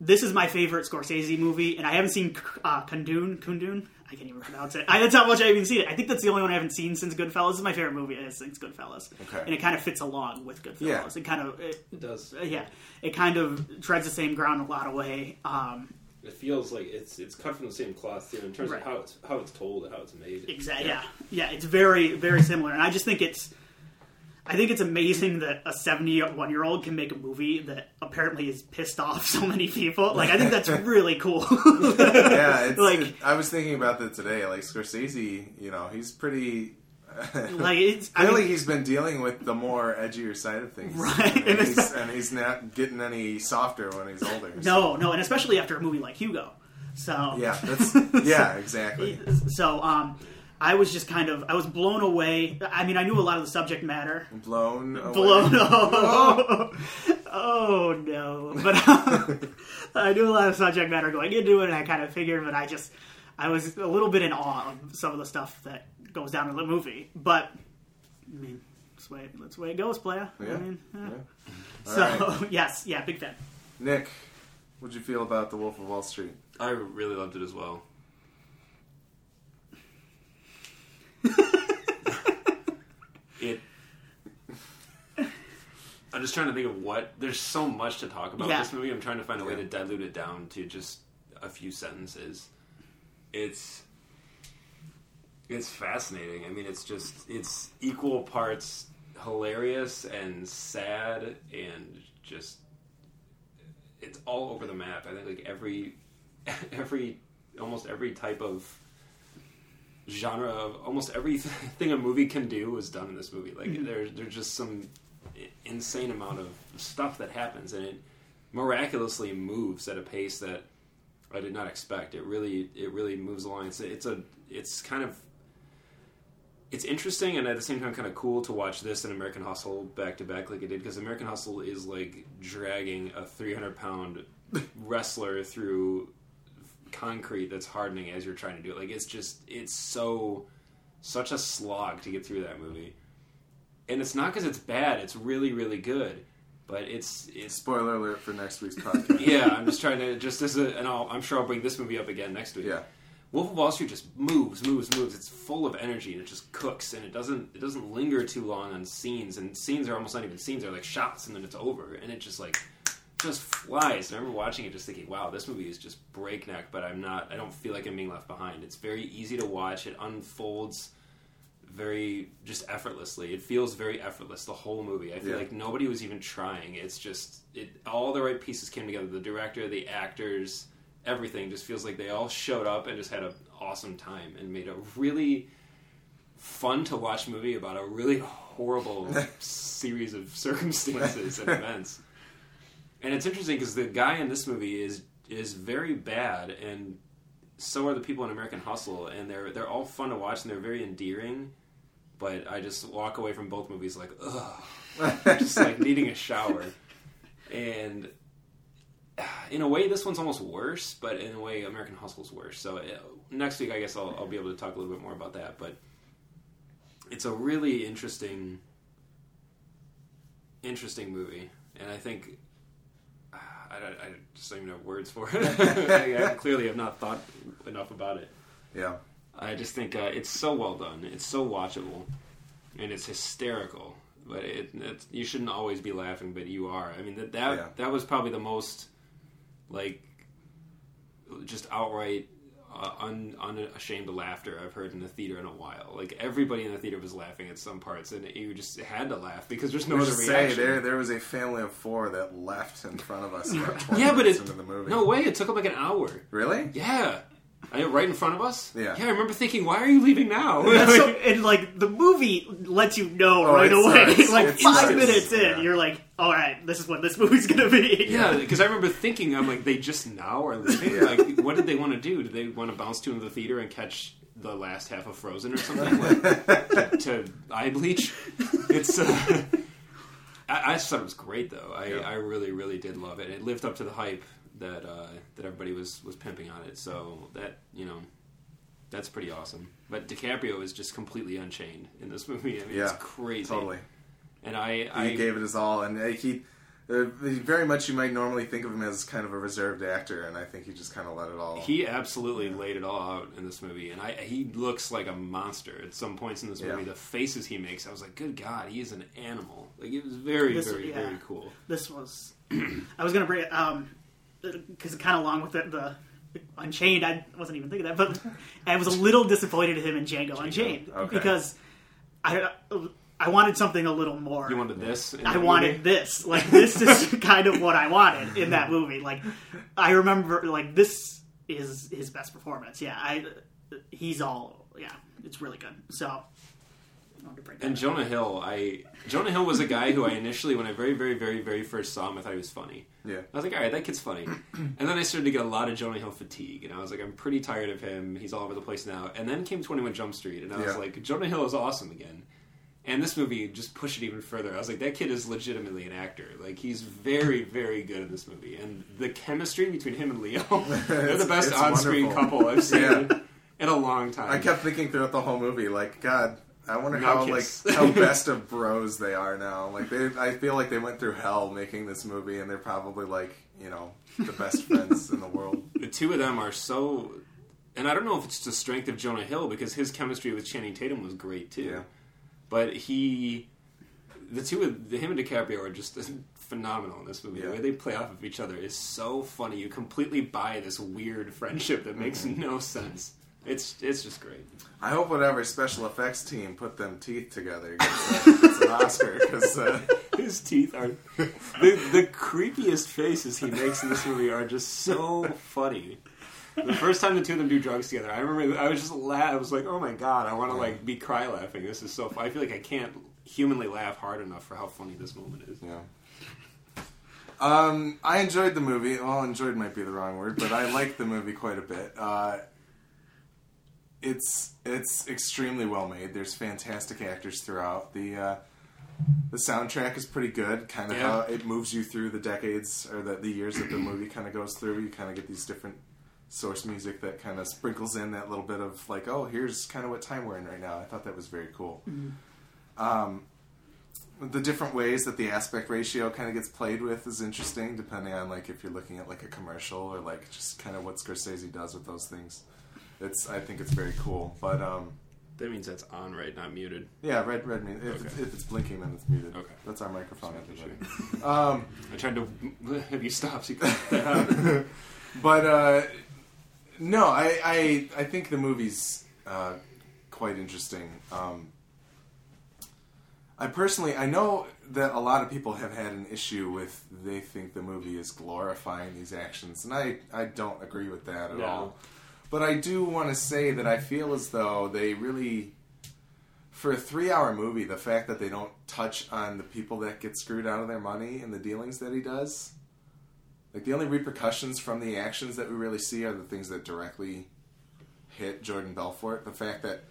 this is my favorite Scorsese movie, and I haven't seen uh, Kundun. Kundun. I can't even pronounce it. I, that's how much I haven't seen it. I think that's the only one I haven't seen since Goodfellas. This is my favorite movie. I think Goodfellas, Okay. and it kind of fits along with Goodfellas. Yeah. It kind of it, It does. uh, yeah, it kind of treads the same ground in a lot of way. Um, It feels like it's it's cut from the same cloth too in terms Right. of how it's how it's told and how it's made. Exactly. Yeah. yeah, It's very, very similar, and I just think it's, I think it's amazing that a seventy-one-year-old can make a movie that apparently has pissed off [LAUGHS] so many people. Like, I think that's [LAUGHS] really cool. yeah. It's, [LAUGHS] Like- it- I was thinking about that today. Like Scorsese, you know, he's pretty. [LAUGHS] like, it's I Clearly, mean, he's been dealing with the more edgier side of things, Right, And, and he's, not- and he's not getting any softer when he's older. no, no, and especially after a movie like Hugo. So Yeah, that's [LAUGHS] yeah, exactly. So, um, I was just kind of, I was blown away. I mean, I knew a lot of the subject matter, Blown, away. [LAUGHS] blown. Oh, oh no! But I knew a lot of subject matter going into it, and I kind of figured. But I just, I was a little bit in awe of some of the stuff that goes down in the movie. But I mean, that's the way, that's the way it goes, playa. Yeah. I mean, yeah. Yeah. [LAUGHS] So right. [LAUGHS] yes, yeah, big fan. Nick, what'd you feel about The Wolf of Wall Street? I really loved it as well. [LAUGHS] it. I'm just trying to think of what. There's so much to talk about Yeah. this movie. I'm trying to find a way Yeah. to dilute it down to just a few sentences. It's. It's fascinating. I mean, it's just it's equal parts hilarious and sad and just it's all over the map. I think like every [LAUGHS] every almost every type of genre of almost everything [LAUGHS] a movie can do is done in this movie. Like mm-hmm. there's there's just some insane amount of stuff that happens and it miraculously moves at a pace that I did not expect. It really it really moves along. It's it's a it's kind of it's interesting and at the same time kind of cool to watch this and American Hustle back to back like it did because American Hustle is like dragging a 300 pound wrestler through concrete that's hardening as you're trying to do it. Like it's just it's so such a slog to get through that movie, and it's not because it's bad. It's really really good, but it's it's Spoiler alert for next week's podcast. [LAUGHS] yeah. I'm just trying to just as a and I'll, I'm sure I'll bring this movie up again next week. yeah. Wolf of Wall Street just moves, moves, moves. It's full of energy and it just cooks and it doesn't it doesn't linger too long on scenes and scenes are almost not even scenes, they're like shots and then it's over and it just like just flies. I remember watching it just thinking, wow, this movie is just breakneck, but I'm not I don't feel like I'm being left behind. It's very easy to watch. It unfolds very just effortlessly. It feels very effortless the whole movie. I feel Yeah. like nobody was even trying. It's just it all the right pieces came together. The director, the actors, everything just feels like they all showed up and just had an awesome time and made a really fun to watch movie about a really horrible [LAUGHS] series of circumstances and events. And it's interesting because the guy in this movie is is very bad, and so are the people in American Hustle, and they're they're all fun to watch and they're very endearing. But I just walk away from both movies like, ugh, just like needing a shower. And in a way, this one's almost worse, but in a way, American Hustle's worse. So uh, next week, I guess I'll, I'll be able to talk a little bit more about that. But it's a really interesting, interesting movie, and I think uh, I, I just don't even have words for it. [LAUGHS] I, I clearly have not thought enough about it. Yeah. I just think uh, it's so well done. It's so watchable, and it's hysterical. But it, it's, you shouldn't always be laughing, but you are. I mean, that that, Yeah. that was probably the most like just outright uh, un, unashamed laughter I've heard in the theater in a while. Like everybody in the theater was laughing at some parts, and you just had to laugh because there's no We other should say reaction. there there was a family of four that left in front of us. [LAUGHS] Yeah, but minutes it into the movie. no way. It took them like an hour. really? Yeah. I, right in front of us. Yeah. Yeah. I remember thinking, "Why are you leaving now?" That's so, [LAUGHS] and like the movie lets you know Oh, right away. starts. [LAUGHS] like It five starts. minutes in, Yeah. you're like, "All right, this is what this [LAUGHS] movie's gonna be." Yeah, because I remember thinking, I'm like, they just now are leaving. Yeah. Like, what did they want to do? Did they want to bounce to into the theater and catch the last half of Frozen or something like, to, to eye bleach? It's. Uh, I, I thought it was great though. I, Yeah. I really, really did love it. It lived up to the hype that uh, that everybody was was pimping on it. So that you know. That's pretty awesome, but DiCaprio is just completely unchained in this [LAUGHS] movie. I mean, it's Yeah, crazy. Totally. And I, He gave it his all, and uh, he. Uh, very much, you might normally think of him as kind of a reserved actor, and I think he just kind of let it all. He absolutely laid it all out in this movie, and I he looks like a monster at some points in this movie. Yeah. The faces he makes, I was like, "Good God, he is an animal!" Like it was very, This- very, yeah. very cool. This was. [CLEARS THROAT] I was gonna bring it um because kind of along with the, the Unchained. I wasn't even thinking that, but I was a little disappointed in him in Django, Unchained okay. because I I wanted something a little more. You wanted this? I wanted movie? this. Like this is [LAUGHS] kind of what I wanted in that movie. Like I remember like this is his best performance. Yeah, I he's all yeah, it's really good. So wanted to bring that And up. Jonah Hill, I Jonah Hill was a guy who I initially, when I very, very, very, very first saw him, I thought he was funny. Yeah. I was like, all right, that kid's funny. [CLEARS THROAT] And then I started to get a lot of Jonah Hill fatigue, and I was like, I'm pretty tired of him. He's all over the place now. And then came 21 Jump Street, and I was Yeah. like, Jonah Hill is awesome again. And this movie just pushed it even further. I was like, that kid is legitimately an actor. Like, he's very, very good in this movie. And the chemistry between him and Leo, [LAUGHS] they're the It's- best it's on-screen wonderful. couple I've seen Yeah. in a long time. I kept thinking throughout the whole movie, like, God, I wonder Now how kiss. like how [LAUGHS] best of bros they are now. Like, they, I feel like they went through hell making this movie, and they're probably like, you know, the best [LAUGHS] friends in the world. the two of them are so and I don't know if it's the strength of Jonah Hill because his chemistry with Channing Tatum was great too. Yeah. But he the two of him and DiCaprio are just [LAUGHS] phenomenal in this movie. Yeah. The way they play off of each other is so funny. You completely buy this weird friendship that makes Mm-hmm. no sense. It's it's just great. I hope whatever special effects team put them teeth together gets, uh, [LAUGHS] gets an Oscar because uh, His teeth are the the creepiest faces he makes in this movie are just so funny. The first time the two of them do drugs together, I remember I was just laugh. I was like, "Oh my god, I want to like be cry laughing. This is so." Fun. I feel like I can't humanly laugh hard enough for how funny this moment is. Yeah. Um, I enjoyed the movie. Well, enjoyed might be the wrong word, but I liked the movie quite a bit. Uh, it's it's extremely well made. There's fantastic actors throughout. The uh, the soundtrack is pretty good. Kind of Yeah. how it moves you through the decades or the, the years that the [CLEARS THROAT] movie kind of goes through. You kind of get these different source music that kind of sprinkles in that little bit of like, oh, here's kind of what time we're in right now. I thought that was very cool. Um, the different ways that the aspect ratio kind of gets played with is interesting, depending on like if you're looking at like a commercial or like just kind of what Scorsese does with those things. It's I think it's very cool, but um, That means that's on right, not muted. yeah, red red if, Okay. it's, if it's blinking then it's muted. Okay. that's our microphone, everybody. [LAUGHS] Um, I tried to [LAUGHS] have you stop so you [LAUGHS] but uh, no, I, I I think the movie's uh, quite interesting. Um, I personally, I know that a lot of people have had an issue with they think the movie is glorifying these actions, and I, I don't agree with that at No. all. But I do want to say that I feel as though they really, for a three-hour movie, the fact that they don't touch on the people that get screwed out of their money and the dealings that he does, like the only repercussions from the actions that we really see are the things that directly hit Jordan Belfort. The fact that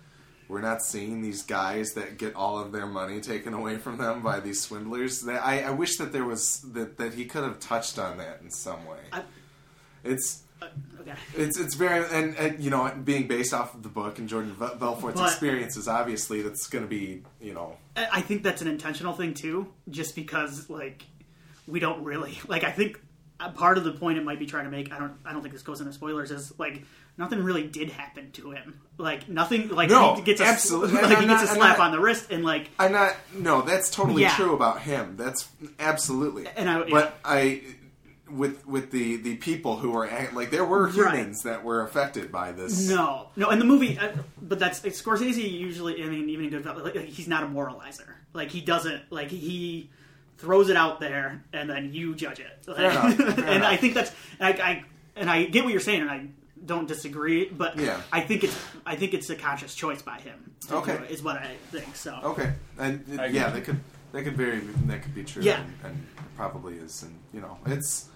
we're not seeing these guys that get all of their money taken away from them by these swindlers. That I, I wish that there was that that he could have touched on that in some way. I- it's okay. it's it's very and, and you know being based off of the book and Jordan Bel- Belfort's But- experiences, obviously that's going to be you know I think that's an intentional thing too, just because like we don't really like. I think part of the point it might be trying to make. I don't. I don't think this goes into spoilers. Is like nothing really did happen to him. Like nothing. Like No, he gets a, absolutely. Like I'm he gets not- a slap not- on the wrist and like I'm not. No, that's totally Yeah. true about him. That's absolutely. And I- but I, with with the the people who were like there were Right. humans that were affected by this. no, no. In the movie, uh, but that's Scorsese usually. I mean, even in Goodfellas, like, like, he's not a moralizer. Like he doesn't like he throws it out there and then you judge it. Like, enough, [LAUGHS] fair and enough. I think that's I, I and I get what you're saying, and I don't disagree. But Yeah. I think it's I think it's a conscious choice by him. to Okay. do it, is what I think. So Okay, and I yeah, agree. that could that could very that could be true. Yeah. and, and probably is, and you know, it's.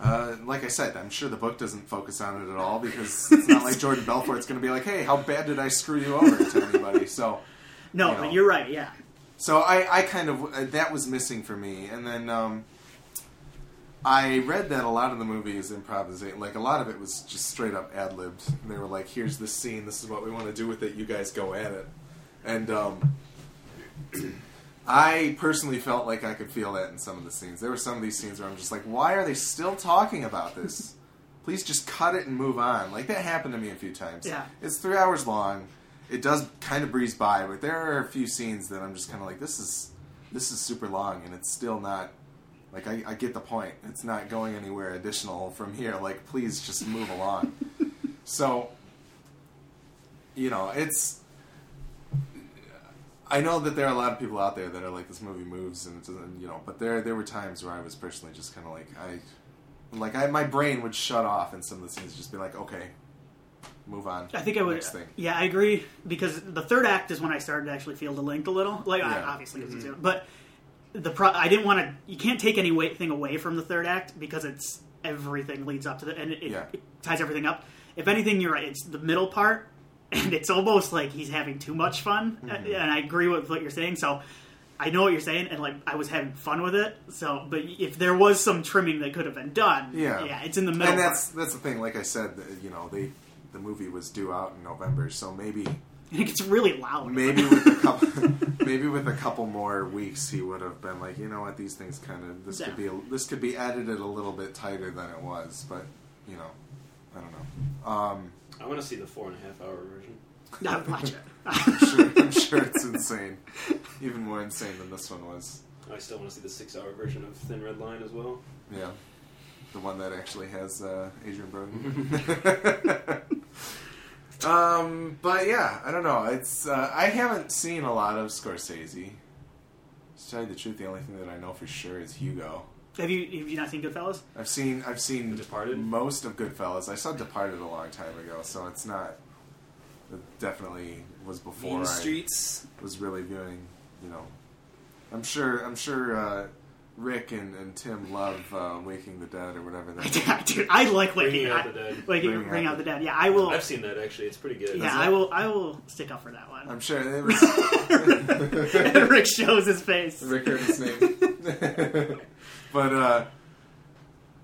Uh, like I said, I'm sure the book doesn't focus on it at all because it's not like [LAUGHS] Jordan Belfort's going to be like, "Hey, how bad did I screw you over?" to anybody. So, no, you know. but you're right. Yeah, So I, I kind of uh, that was missing for me, and then um, I read that a lot of the movie is improvisation. Like a lot of it was just straight up ad libbed. They were like, "Here's this scene. This is what we want to do with it. You guys go at it." And um, I personally felt like I could feel that in some of the scenes. There were some of these scenes where I'm just like, "Why are they still talking about this? [LAUGHS] Please just cut it and move on." Like that happened to me a few times. Yeah. it's three hours long it does kind of breeze by, but there are a few scenes that I'm just kind of like, this is this is super long, and it's still not like I, I get the point. It's not going anywhere additional from here. Like, please just move along. [LAUGHS] so, you know, it's. I know that there are a lot of people out there that are like this movie moves and it doesn't, you know, but there there were times where I was personally just kind of like I, like I my brain would shut off in some of the scenes, just be like, okay, move on. I think I would. Next thing. Yeah, I agree because the third act is when I started to actually feel the link a little. Like I, Yeah. obviously, mm-hmm. it's zero, but the pro- I didn't want to. You can't take anything away from the third act because it's everything leads up to the and it, Yeah. it ties everything up. If anything, you're right. It's the middle part, and [CLEARS THROAT] it's almost like he's having too much fun. Mm-hmm. And I agree with what you're saying. So. I know what you're saying, and like I was having fun with it. So, but if there was some trimming that could have been done, Yeah. yeah, it's in the middle. and that's that's the thing. Like I said, you know, they the movie was due out in November, so maybe [LAUGHS] it gets really loud. maybe with a couple [LAUGHS] [LAUGHS] maybe with a couple more weeks, he would have been like, you know what, these things kind of this could be a, this could be edited a little bit tighter than it was, but you know, I don't know. Um, I want to see the four and a half hour version. I would watch it. [LAUGHS] I'm sure, I'm sure it's insane, even more insane than this one was. I still want to see the six hour version of Thin Red Line as well. Yeah, the one that actually has uh, Adrien Brody. [LAUGHS] um, but yeah, I don't know. It's uh, I haven't seen a lot of Scorsese. To tell you the truth, the only thing that I know for sure is Hugo. Have you have you not seen Goodfellas? I've seen I've seen The Departed? most of Goodfellas. I saw Departed a long time ago, so it's not. It definitely was before Mean I Streets. was really viewing. You know, I'm sure I'm sure uh, Rick and, and Tim love uh, Waking the Dead or whatever. That [LAUGHS] Dude, I like waking Bringing Out I- the Dead. Like Bringing bring Out out the the dead. Yeah, I will. I've seen that actually. It's pretty good. yeah, I will. I will stick up for that one. I'm sure it [LAUGHS] was Rick shows his face. Rick heard his name, [LAUGHS] but uh,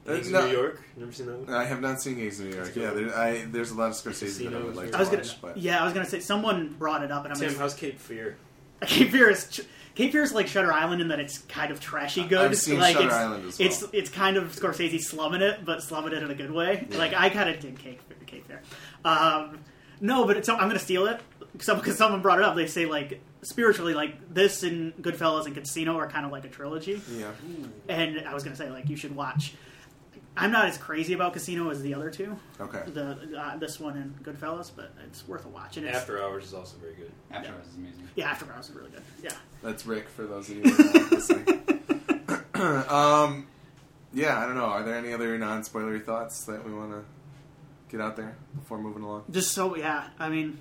Gangs no, of New York. Never seen that one. I have not seen Gangs New York. Yeah, there, I, there's a lot of Scorsese that I would like to I was gonna. watch, but Yeah, I was gonna say someone brought it up, and I'm Tim, gonna. how's Cape Fear? [LAUGHS] Cape Fear is. Cape Fear is like Shutter Island in that it's kind of trashy good. I've seen like Shutter it's, Island as well. It's it's kind of Scorsese slumming it, but slumming it in a good way. Yeah. Like I kind of dig Cape Cape Fear. Um, no, but it's, I'm going to steal it because someone brought it up. They say like spiritually, like this and Goodfellas and Casino are kind of like a trilogy. yeah. And I was going to say like you should watch. I'm not as crazy about Casino as the other two, Okay. the uh, this one and Goodfellas, but it's worth a watch. And it's, After Hours is also very good. After Hours is amazing. yeah, After Hours is really good. Yeah. That's Rick for those of you who are listening. [LAUGHS] um, yeah, I don't know. Are there any other non-spoilery thoughts that we want to get out there before moving along? Just so yeah, I mean,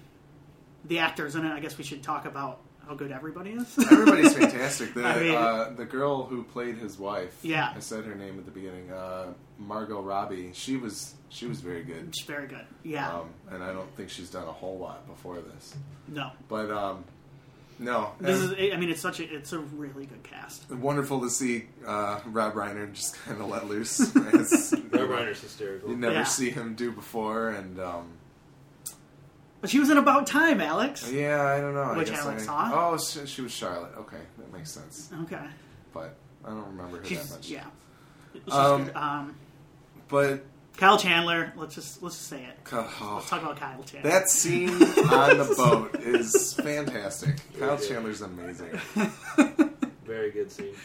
the actors in it. I guess we should talk about how good everybody is. [LAUGHS] Everybody's fantastic. [LAUGHS] The I mean- uh, the girl who played his wife. Yeah. I said her name at the beginning. Uh, Margot Robbie. She was she was very good. She's very good. Yeah. Um, and I don't think she's done a whole lot before this. no. But um, no, This and is. I mean, it's such a. It's a really good cast. wonderful to see uh, Rob Reiner just kind of let loose. [LAUGHS] Rob Reiner's hysterical. you never Yeah. see him do before, and um, But she was in About Time, Alex. yeah, I don't know. I Which guess Alex I, saw? Oh, she, she was Charlotte. Okay, that makes sense. Okay. But I don't remember her that much. yeah. She's Um, good. Um, But Kyle Chandler. Let's just let's just say it. oh, Let's talk about Kyle Chandler. that scene on the boat is fantastic. Kyle good. Chandler's amazing. Very good scene.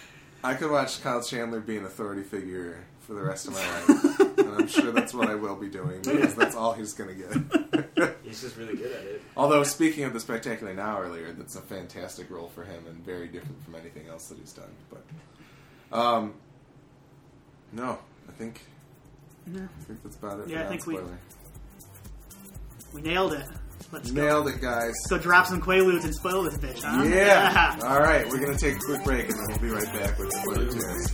I could watch Kyle Chandler be an authority figure for the rest of my [LAUGHS] life, and I'm sure that's what I will be doing because that's all he's going to get. [LAUGHS] He's just really good at it. Although speaking of the spectacular now earlier, that's a fantastic role for him and very different from anything else that he's done. But um, no, I think No. I think that's about it. Yeah, for I think we- non-spoiler. we nailed it. Let's go. nailed it, guys. Let's go drop some Quaaludes and spoil this bitch, huh? Yeah. All right, we're gonna take a quick break and then we'll be right back with spoiler tunes.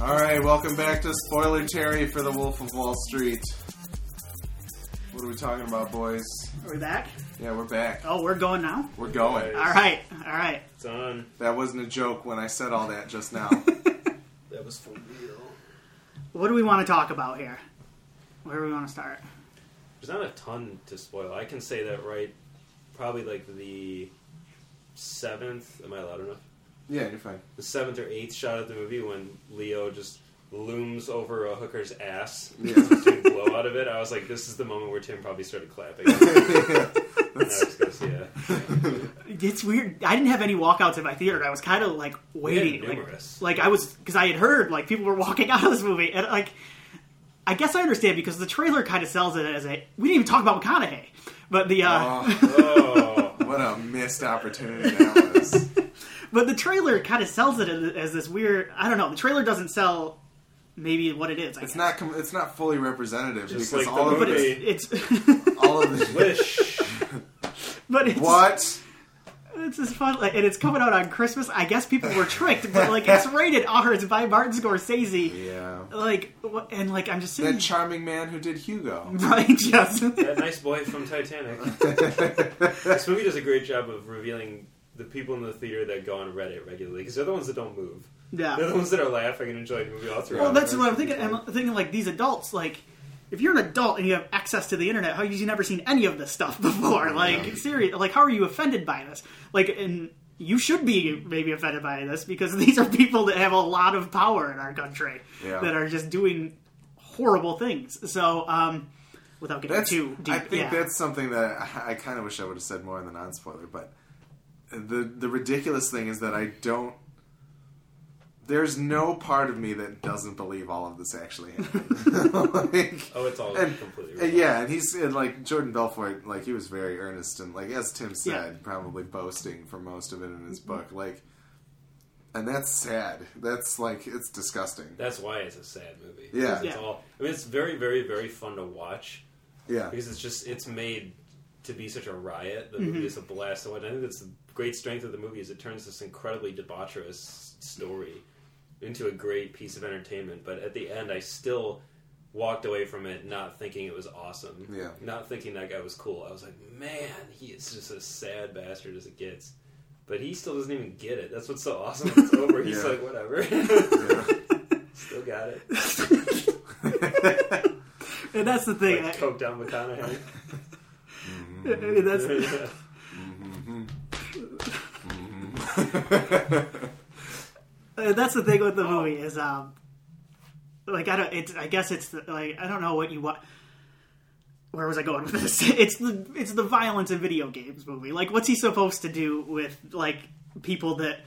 All right, welcome back to Spoiler Terry for The Wolf of Wall Street. What are we talking about, boys? Are we back? Yeah, we're back. Oh, we're going now. We're going. Alright. All right. All right. It's on. That wasn't a joke when I said all that just now. [LAUGHS] That was for real. What do we want to talk about here? Where do we want to start? There's not a ton to spoil. I can say that right. Probably like the seventh. Am I loud enough? yeah, you're fine. The seventh or eighth shot of the movie when Leo just looms over a hooker's ass, Yeah. doing blow out of it. I was like, this is the moment where Tim probably started clapping. I was just, [LAUGHS] yeah. It's weird. I didn't have any walkouts in my theater. I was kind of like We had waiting. Like, numerous. like I was because I had heard like people were walking out of this movie, and like I guess I understand because the trailer kind of sells it as a we didn't even talk about McConaughey, but the uh, Oh, [LAUGHS] Oh, what a missed opportunity that was. but the trailer kind of sells it as, as this weird. I don't know. The trailer doesn't sell maybe what it is. I It's guess. not. Com- it's not fully representative Just because like all the of but the, movie. it's it's [LAUGHS] all of the wish. [LAUGHS] but it's what? It's just fun, like, and it's coming out on Christmas. I guess people were tricked, but like it's [LAUGHS] rated R. It's by Martin Scorsese. Yeah, Like, what- and like I'm just sitting that charming man who did Hugo. right, just that nice boy from Titanic. this movie does a great job of revealing the people in the theater that go on Reddit regularly because they're the ones that don't move. They're the ones that are laughing and enjoying the movie all throughout. Well, that's what I'm thinking. I'm thinking like these adults, like if you're an adult and you have access to the internet, how have you never seen any of this stuff [LAUGHS] before? Like, serious, like how are you offended by this? Like, and you should be maybe offended by this because [LAUGHS] these are people that have a lot of power in our country Yeah. that are just doing horrible things. So, um, without getting That's. too deep, I think yeah. that's something that [LAUGHS] I, I kind of wish I would have said more in the non-spoiler. But the the ridiculous thing is that I don't. There's no part of me that doesn't believe all of this actually happened. [LAUGHS] like, Oh, it's all And- completely wrong. yeah, and he's and like Jordan Belfort, like he was very earnest and like as Tim said, Yeah. probably boasting for most of it in his book. Like, and that's sad. That's like it's disgusting. That's why it's a sad movie. Yeah. It's Yeah. all. I mean, it's very, very, very fun to watch Yeah, because it's just it's made to be such a riot. The Mm-hmm. movie is a blast. So I think that's the great strength of the movie is it turns this incredibly debaucherous story into a great piece of entertainment. But at the end, I still walked away from it not thinking it was awesome. Yeah. Not thinking that guy was cool. I was like, man, he is just as sad bastard as it gets. But he still doesn't even get it. That's what's so awesome. when It's [LAUGHS] over. He's Yeah. like, whatever. yeah. [LAUGHS] Still got it. [LAUGHS] and that's the thing. Like coke down McConaughey. Mm-hmm. I- that's Uh, that's the thing with the movie is um like I don't it's I guess it's the, like I don't know what you want where was I going with this [LAUGHS] it's the it's the violence in video games movie like what's he supposed to do with like people that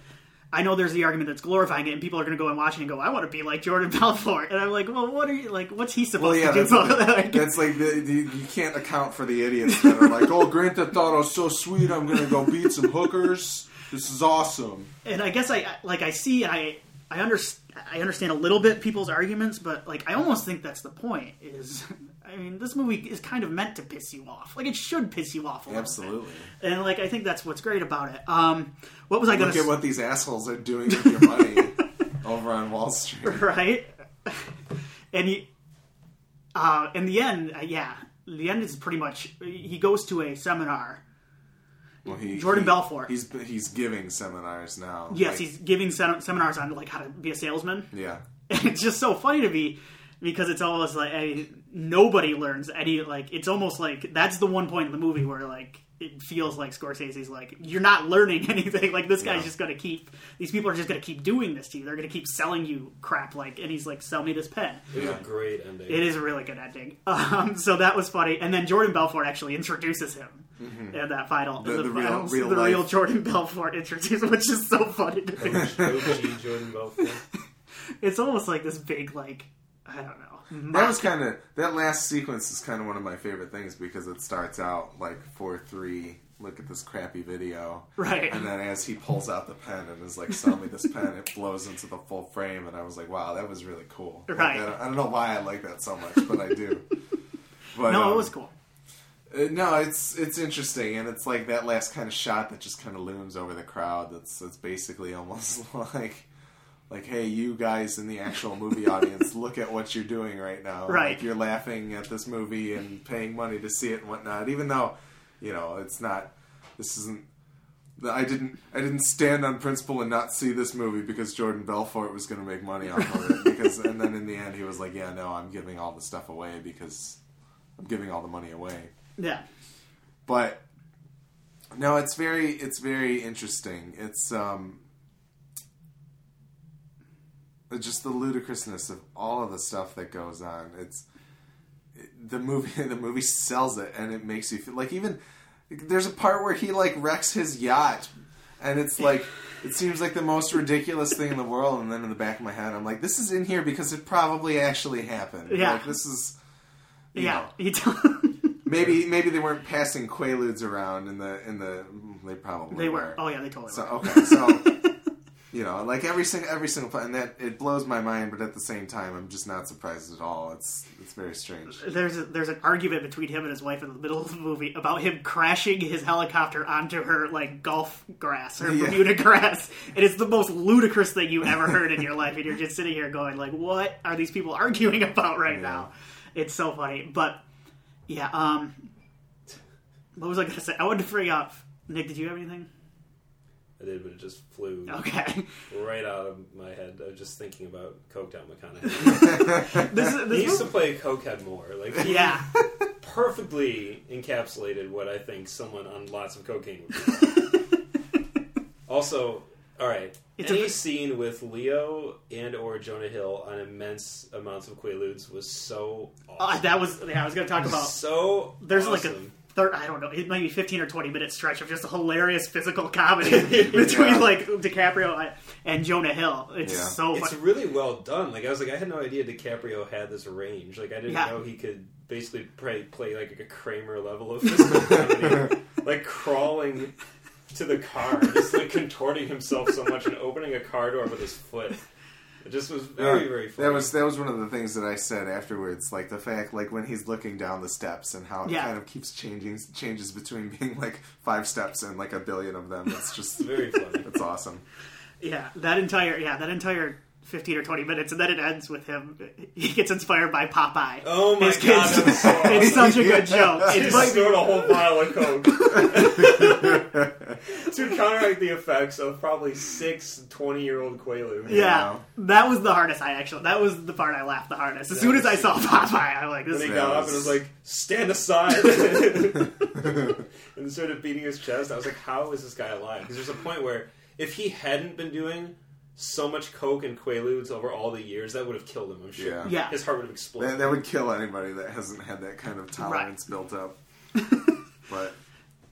I know there's the argument that's glorifying it, and people are going to go and watch it and go, "I want to be like Jordan [LAUGHS] Belfort," and I'm like, "Well, what are you like? What's he supposed Well, yeah, to that's do?" like, Like, that's like the, the, you can't account for the idiots that are like, "Oh, Grand Theft Auto is so sweet. I'm gonna go beat some hookers. This is awesome." and I guess I like I see and I I understand I understand a little bit people's arguments, but like I almost think that's the point. Is [LAUGHS] I mean, this movie is kind of meant to piss you off. Like it should piss you off a Absolutely. bit. And like I think that's what's great about it. Um, what was I going Look to at what these assholes are doing with your money [LAUGHS] over on Wall Street. right? [LAUGHS] and he, uh, in the end, uh, yeah, the end is pretty much he goes to a seminar. Well, he, Jordan he- Belfort. He's he's giving seminars now. Yes, Like, he's giving sem- seminars on like how to be a salesman. yeah. [LAUGHS] And it's just so funny to me because it's almost like I, nobody learns any like it's almost like that's the one point in the movie where like it feels like Scorsese's like you're not learning [LAUGHS] anything like this guy's Yeah. just gonna keep these people are just gonna keep doing this to you they're gonna keep selling you crap like and he's like sell me this pen It was Yeah. a great ending. it is a really good ending [LAUGHS] um, so that was funny and then Jordan Belfort actually introduces him in that final Mm-hmm. The- the real- finals, real the real life. Jordan Belfort introduces which is so funny to me OG Jordan Belfort. [LAUGHS] it's almost like this big like I don't know That was kind of that last sequence is kind of one of my favorite things because it starts out like four three. Look at this crappy video, right and then as he pulls out the pen and is like, "Sell me this pen," it blows into the full frame, and I was like, "Wow, that was really cool." Right. I, don't, I don't know why I like that so much, but I do. [LAUGHS] But, no um, it was cool Uh, no, it's it's interesting, and it's like that last kind of shot that just kind of looms over the crowd. That's that's basically almost [LAUGHS] like like, hey, you guys in the actual movie audience, [LAUGHS] look at what you're doing right now. Right. Like you're laughing at this movie and paying money to see it and whatnot, even though you know it's not. This isn't. I didn't. I didn't stand on principle and not see this movie because Jordan Belfort was going to make money off of it. Because and then in the end, he was like, "Yeah, no, I'm giving all the stuff away because I'm giving all the money away." yeah but no it's very it's very interesting it's um just the ludicrousness of all of the stuff that goes on. It's the movie [LAUGHS] the movie sells it and it makes you feel like even there's a part where he like wrecks his yacht and it's like it seems like the most ridiculous thing in the world and then in the back of my head i'm like this is in here because it probably actually happened. Yeah. like this is yeah [LAUGHS] Maybe maybe they weren't passing quaaludes around in the in the they probably they were. Oh yeah they totally So were. okay, so [LAUGHS] you know, like every single every single part, and that it blows my mind, but at the same time, I'm just not surprised at all. It's it's very strange. there's a, there's an argument between him and his wife in the middle of the movie about him crashing his helicopter onto her like golf grass or [LAUGHS] Yeah. Bermuda grass, and it's the most ludicrous thing you ever heard in your life, and you're just sitting here going like, what are these people arguing about right Yeah. now? It's so funny, but yeah. Um, what was I going to say? I wanted to bring up Nick. Did you have anything? I did, but it just flew Okay, right out of my head. I was just thinking about Coked Out McConaughey. [LAUGHS] this is he used to movie, play Cokehead more. Like he yeah. perfectly encapsulated what I think someone on lots of cocaine would be. [LAUGHS] also, all right. It's any a- scene with Leo and or Jonah Hill on immense amounts of Quaaludes was so Uh, that was yeah. I was going to talk about so There's like a awesome. third, I don't know, it might be 15 or 20 minute stretch of just a hilarious physical comedy [LAUGHS] [LAUGHS] between Yeah. like DiCaprio and Jonah Hill. It's Yeah. so It's fun. really well done. Like I was like, I had no idea DiCaprio had this range. Like I didn't Yeah. know he could basically play, play like a Kramer level of physical comedy, [LAUGHS] like crawling to the car, just like contorting himself so much and opening a car door with his foot. It just was very, very funny. That was that was one of the things that I said afterwards. Like the fact, like when he's looking down the steps and how it Yeah. kind of keeps changing, changes between [LAUGHS] being like five steps and like a billion of them. It's just [LAUGHS] very funny. it's awesome. Yeah, that entire, yeah, that entire 15 or 20 minutes, and then it ends with him. He gets inspired by Popeye. Oh my His god, kids- so [LAUGHS] It's such a good joke. He It just might be, a whole vial of coke [LAUGHS] to counteract the effects of probably six 20 year old Quaaludes. yeah, that was the hardest. I actually, that was the part I laughed the hardest. As soon as I saw [LAUGHS] Popeye, I'm like, this When is he got up was- and was like, "Stand aside," and started beating his chest, I was like, "How is this guy alive?" Because there's a point where if he hadn't been doing so much coke and quaaludes over all the years, that would have killed him. I'm sure. Yeah. Yeah. His heart would have exploded. That, that would kill anybody that hasn't had that kind of tolerance built up. [LAUGHS] But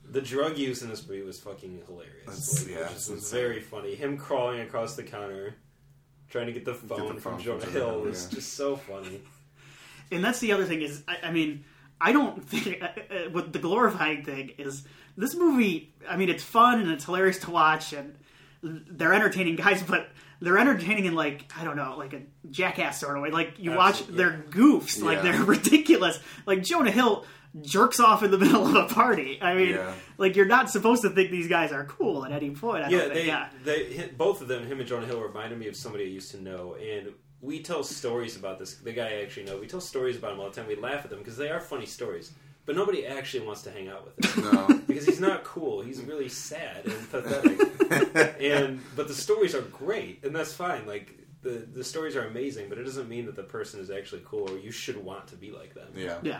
The drug use in this movie was fucking hilarious. That's- Like, yeah, it was insane. very funny. Him crawling across the counter, trying to get the phone, phone from from Jonah Jonah Hill Hill, was yeah. just so funny. [LAUGHS] and that's the other thing is I, I mean I don't [LAUGHS] think uh, uh, with the glorifying thing is this movie. I mean it's fun and it's hilarious to watch and they're entertaining guys, [LAUGHS] but they're entertaining in like I don't know like a jackass sort of way. Like you watch Absolutely, their goofs, like they're [LAUGHS] ridiculous. Like Jonah Hill jerks off in the [LAUGHS] middle of a party. I mean, Yeah. like you're not supposed to think these guys are cool at any point. I Yeah, they, yeah. they both of them, him and Jonah Hill, reminded me of somebody I used to know, and we tell stories about this. The guy I actually know, we tell stories about him all the time. We laugh at them because they are funny stories, but nobody actually wants to hang out with him No. [LAUGHS] because he's not cool. He's really sad and pathetic. [LAUGHS] and but the stories are great, and that's fine. Like the the stories are amazing, but it doesn't mean that the person is actually cool or you should want to be like them. yeah. Yeah.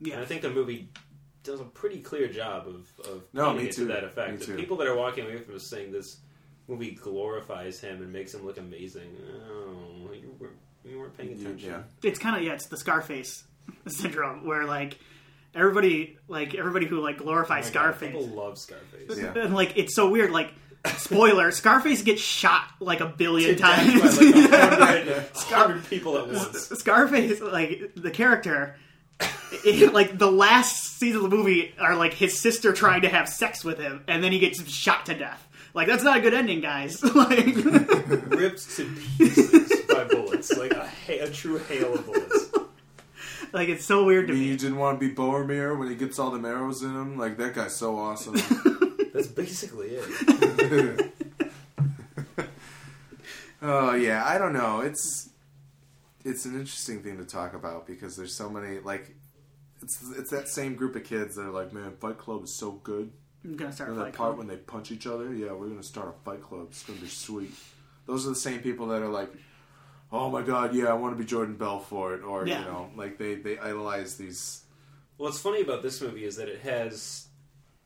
yeah. And I think the movie does a pretty clear job of, of No, painting me it too. to that effect. Me The people that are walking away from this saying this movie glorifies him and makes him look amazing. Oh, you weren't, you weren't paying attention. yeah. it's kind of yeah, it's the Scarface [LAUGHS] syndrome where like everybody like everybody who like glorifies Oh my God, Scarface people love Scarface. Yeah. [LAUGHS] and like it's so weird like spoiler Scarface gets shot like a billion To times by like a hundred, a [LAUGHS] people at once. Scarface like the character it- like the last scene of the movie are like his sister trying to have sex with him and then he gets shot to death like that's not a good ending guys like Ripped to pieces by bullets, like a, ha- a true hail of bullets. [LAUGHS] like it's so weird to You me didn't want to be Boromir when he gets all the arrows in him. Like that guy's so awesome. [LAUGHS] That's basically it. [LAUGHS] Oh yeah, I don't know. It's it's an interesting thing to talk about because there's so many like it's it's that same group of kids that are like, man, Fight Club is so good. I'm gonna start And a that fight part club. when they punch each other, yeah, we're gonna start a Fight Club. It's gonna be sweet. Those are the same people that are like, oh my god, yeah, I want to be Jordan Belfort, or Yeah. you know, like they they idolize these. What's funny about this movie is that it has.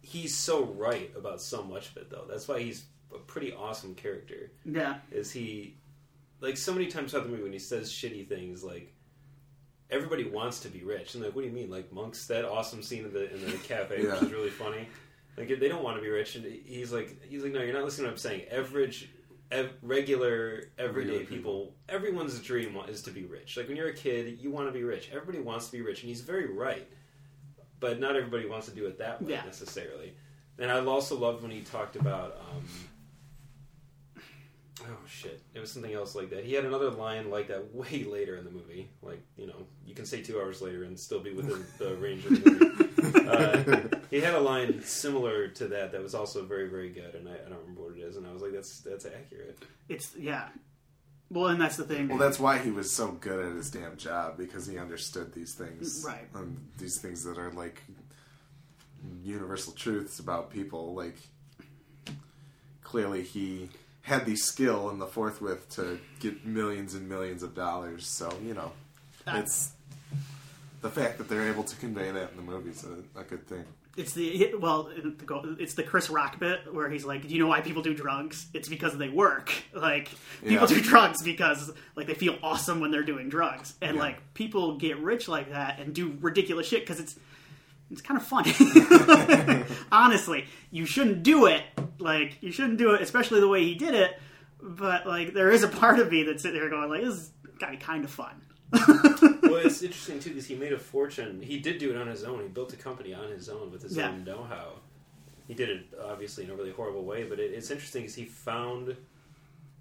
He's so right about so much of it, though. That's why he's a pretty awesome character. yeah Is he. Like, so many times throughout the movie when he says shitty things, like. Everybody wants to be rich, and like, what do you mean? Like monks, that awesome scene in the in the cafe, Yeah. which is really funny. Like they don't want to be rich, and he's like, he's like, no, you're not listening to what I'm saying. Average, ev- regular, everyday Regular people, everyone's dream is to be rich. Like when you're a kid, you want to be rich. Everybody wants to be rich, and he's very right. But not everybody wants to do it that way Yeah. necessarily. And I also loved when he talked about. Um, oh shit! It was something else like that. He had another line like that way [LAUGHS] later in the movie. Like you know, you can say two hours later and still be within [LAUGHS] the range of the movie. Uh, he had a line similar to that that was also very very good, and I, I don't remember what it is. And I was like, that's that's accurate. it's yeah well and that's the thing Well, that's why he was so good at his damn job because he understood these things, Right. And these things that are like universal truths about people. Like clearly, he had the skill and the forthwith to get millions and millions of dollars. So you know, it's the fact that they're able to convey that in the movies a, a good thing. It's the well, it's the Chris Rock bit where he's like, "Do you know why people do drugs? It's because they work. [LAUGHS] Like people Yeah. do drugs because like they feel awesome when they're doing drugs, and Yeah. like people get rich like that and do ridiculous shit because it's it's kind of funny. [LAUGHS] Honestly, you shouldn't do it. Like you shouldn't do it, especially the way he did it. But like, there is a part of me that's sitting there going, like, this is gotta be kind of fun. [LAUGHS] well, it's interesting too because he made a fortune. He did do it on his own. He built a company on his own with his Yeah. own know-how. He did it obviously in a really horrible way, but it, it's interesting because he found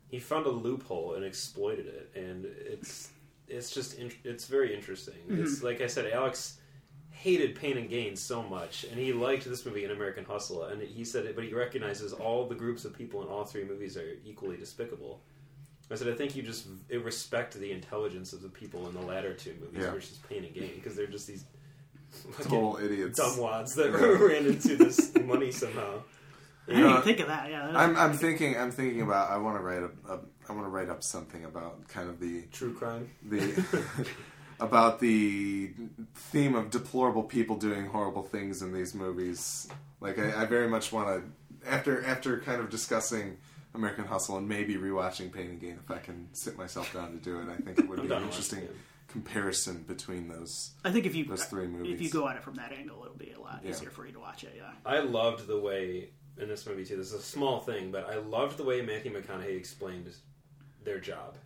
he found a loophole and exploited it, and it's it's just in, it's very interesting. It's mm-hmm. like I said, Alex hated Pain and Gain so much, and he liked this movie, An American Hustle, and he said, it, but he recognizes all the groups of people in all three movies are equally despicable. I said, I think you just respect the intelligence of the people in the latter two movies Yeah. versus Pain and Gain because they're just these fucking Total idiots. dumbwads that Yeah. [LAUGHS] ran into this money somehow. I didn't know, think of that. Yeah, I'm, I'm thinking. I'm thinking about. I want to write a, a. I want to write up something about kind of the True crime. the [LAUGHS] about the theme of deplorable people doing horrible things in these movies. Like I, I very much want to after after kind of discussing American Hustle and maybe rewatching Pain and Gain if I can sit myself down to do it. I think it would be [LAUGHS] an interesting watching comparison between those. I think if you Those three if you go at it from that angle, it'll be a lot Yeah. easier for you to watch it. Yeah. I loved the way in this movie too. This is a small thing, but I loved the way Matthew McConaughey explained their job.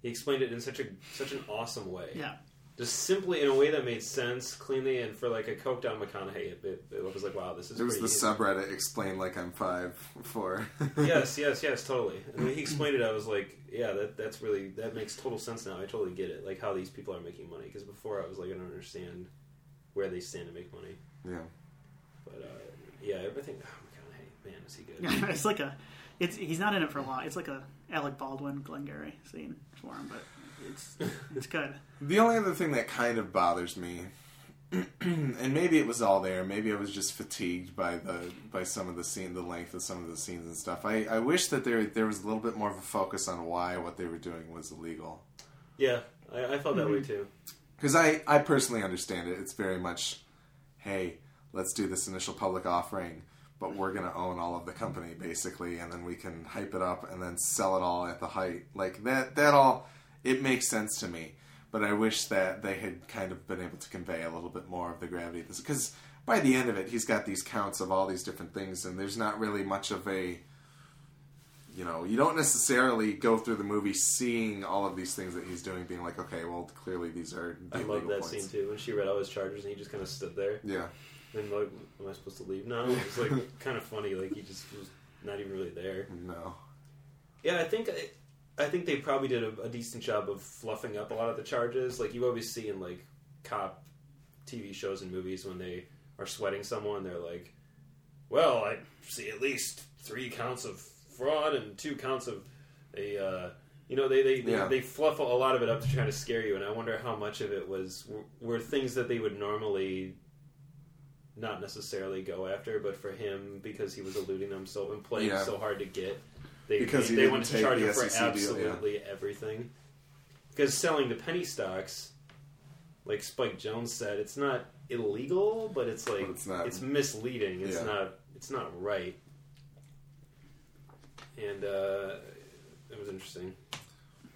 He explained it in such a such an awesome way. Yeah. Just simply in a way that made sense, cleanly, and for like a coked down McConaughey, it, it, it was like, wow, this is. It was the pretty subreddit explain like I'm five four. [LAUGHS] yes, yes, yes, totally. And when he explained it, I was like, yeah, that that's really that makes total sense now. I totally get it, like how these people are making money. Because before I was like, I don't understand where they stand to make money. yeah. But uh, yeah, everything. Oh, McConaughey, man, is he good? Yeah, [LAUGHS] it's like a. It's he's not in it for long. It's like a Alec Baldwin, Glengarry scene for him, but it's it's good. The only other thing that kind of bothers me, [CLEARS THROAT] and maybe it was all there, maybe I was just fatigued by the by some of the scene, the length of some of the scenes and stuff. I, I wish that there there was a little bit more of a focus on why what they were doing was illegal. Yeah, I, I felt that Mm-hmm. way too. Because I, I personally understand it. It's very much, hey, let's do this initial public offering, but we're going to own all of the company, basically, and then we can hype it up and then sell it all at the height. Like, that, that all, it makes sense to me. But I wish that they had kind of been able to convey a little bit more of the gravity of this. Because by the end of it, he's got these counts of all these different things, and there's not really much of a you know, you don't necessarily go through the movie seeing all of these things that he's doing, being like, okay, well, clearly these are the I love that points. scene too when she read all his charges and he just kind of stood there Yeah, and like, am I supposed to leave now? It's like [LAUGHS] kind of funny, like he just was not even really there. no, Yeah, I think I think they probably did a, a decent job of fluffing up a lot of the charges. Like you always see in like cop TV shows and movies when they are sweating someone, they're like, "Well, I see at least three counts of fraud and two counts of a." Uh, you know, they they, they, Yeah. they fluff a lot of it up to try to scare you, and I wonder how much of it was were, were things that they would normally not necessarily go after, but for him because he was eluding them so and playing Yeah. so hard to get, they Because they, they wanted to charge him for SEC deal, yeah. absolutely everything. Because selling the penny stocks, like Spike Jonze said, it's not illegal, but it's like But it's not- misleading. It's Yeah. not it's not right. And uh, it was interesting.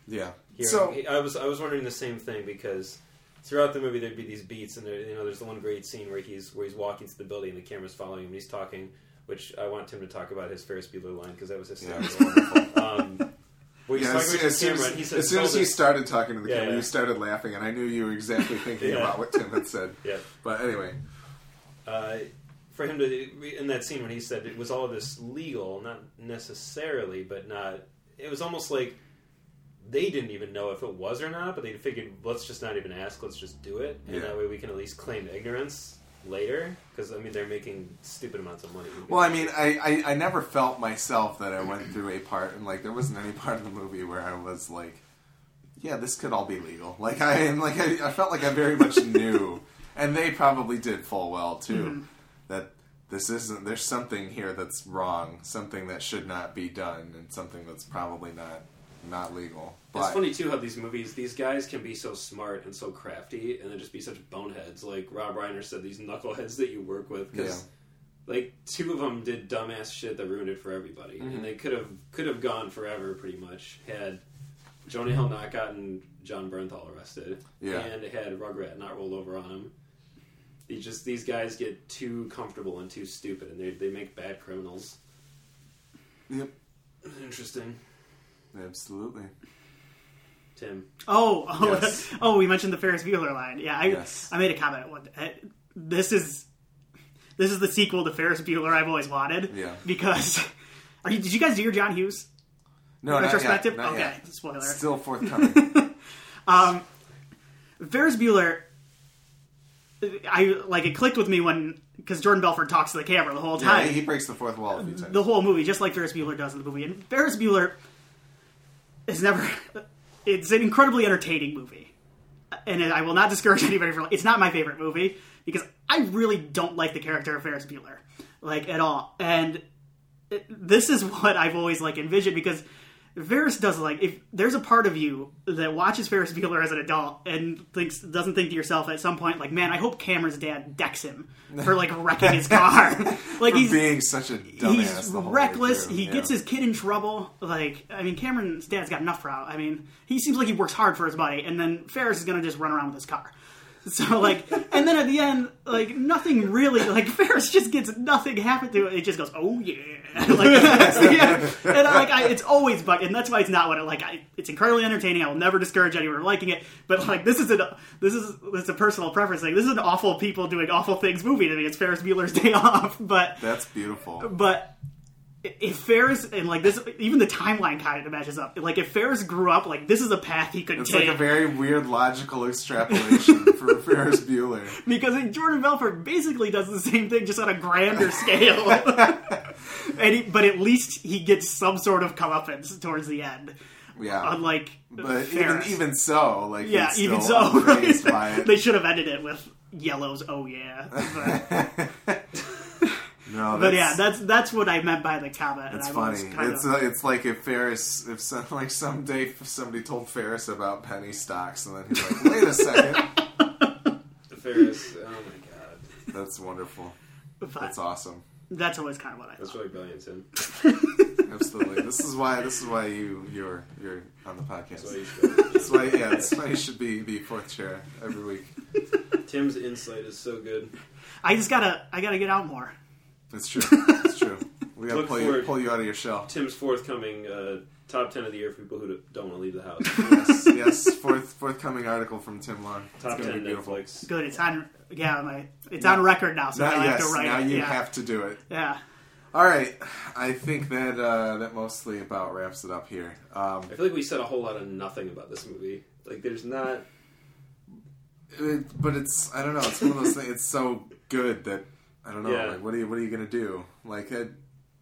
yeah. Here, so I was I was wondering the same thing because throughout the movie there'd be these beats, and there, you know, there's the one great scene where he's where he's walking to the building and the camera's following him and he's talking, which I want Tim to talk about his Ferris Bueller line because that was yeah, hysterical. it's wonderful. um, [LAUGHS] he's Yeah, as, as soon as, he as, soon as he this-" started talking to the Yeah, camera, yeah. you started laughing, and I knew you were exactly thinking Yeah. about what Tim had said. [LAUGHS] yeah. But anyway, uh, for him to in that scene when he said it was all this legal, not necessarily, but not. It was almost like they didn't even know if it was or not, but they figured let's just not even ask, let's just do it, and Yeah. that way we can at least claim ignorance later. Because I mean, they're making stupid amounts of money. well, I mean, I, I, I never felt myself that I went through a part, and like there wasn't any part of the movie where I was like, yeah, this could all be legal. Like I am like I, I felt like I very much [LAUGHS] knew, and they probably did full well too, mm-hmm. that this isn't. There's something here that's wrong, something that should not be done, and something that's probably not not legal. It's funny too how these movies, these guys can be so smart and so crafty, and then just be such boneheads. Like Rob Reiner said, these knuckleheads that you work with, because like two of them did dumbass shit that ruined it for everybody, Mm-hmm. and they could have could have gone forever pretty much had Jonah Hill not gotten Jon Bernthal arrested, Yeah. and had Rugrat not rolled over on him. Just these guys get too comfortable and too stupid, and they they make bad criminals. Yep, Interesting, absolutely. Tim. Oh, [LAUGHS] oh, Yes. oh! We mentioned the Ferris Bueller line. Yeah, I Yes. I made a comment. One, this is this is the sequel to Ferris Bueller I've always wanted. Yeah. Because [LAUGHS] are you, did you guys do your John Hughes No, not yet, retrospective? not okay, yet. spoiler. Still forthcoming. [LAUGHS] um, Ferris Bueller. I like it clicked with me when because Jordan Belfort talks to the camera the whole yeah, time. he breaks the fourth wall a few times. the whole movie, just like Ferris Bueller does in the movie. And Ferris Bueller is never. It's an incredibly entertaining movie, and I will not discourage [LAUGHS] anybody from. It's not my favorite movie because I really don't like the character of Ferris Bueller, like at all. And it, this is [LAUGHS] what I've always like envisioned because Ferris does like if there's a part of you that watches Ferris Bueller as an adult and thinks doesn't think to yourself at some point like, man, I hope Cameron's dad decks him for like wrecking his [LAUGHS] car. like For he's being such a dumbass. he's the whole reckless. He Yeah. gets his kid in trouble. Like I mean, Cameron's dad's got enough for out. I mean, he seems like he works hard for his buddy, and then Ferris is gonna just run around with his car. [LAUGHS] So like, and then at the end, like nothing really, like [LAUGHS] Ferris just gets nothing happen to it. It just goes, oh yeah, [LAUGHS] like that's the end. And like, I, it's always bug, and that's why it's not what it like. I, it's incredibly entertaining. I will never discourage anyone from liking it, but like this is a this is this is a personal preference thing. This is an awful people doing awful things movie to me. It's Ferris Bueller's Day Off, but That's beautiful. but if Ferris and like this, even the timeline kind of matches up. Like if Ferris grew up, like this is a path he could It's take It's like a very weird logical extrapolation [LAUGHS] for Ferris Bueller. because Jordan Belfort basically does the same thing, just on a grander scale. [LAUGHS] and he, but at least he gets some sort of comeuppance towards the end, Yeah. unlike but even Ferris. even so, like yeah, he's even still so, unfazed by [LAUGHS] it. they should have ended it with Yello's. Oh yeah, but, no, but yeah, that's that's what I meant by the comment. and It's funny. It's of- uh, it's like if Ferris, if some, [LAUGHS] like someday somebody told Ferris about penny stocks, and then he's like, "Wait a second, [LAUGHS] Ferris. Oh my god, that's wonderful. but That's awesome. that's always kind of what I that's thought. really brilliant, Tim. [LAUGHS] Absolutely. this is why this is why you you're you're on the podcast. That's why you. That's why yeah, that's why you should be be fourth chair every week. Tim's insight is so good. I just gotta I gotta get out more. It's true. It's true. [LAUGHS] We gotta Look pull you, forward. pull you out of your shell. Tim's forthcoming uh, top ten of the year for people who don't want to leave the house. [LAUGHS] Yes, yes. Fourth forthcoming article from Tim Long. It's top gonna ten be beautiful. Netflix. Good. It's on. Yeah, my it's on record now, so Now, now I have yes, to write now it. you yeah. have to do it. yeah. All right, I think that uh, that mostly about wraps it up here. Um, I feel like we said a whole lot of nothing about this movie. Like, there's not. it, but it's I don't know. It's one of those things. It's so good that I don't know. Yeah. Like, what are you what are you gonna do? Like, it,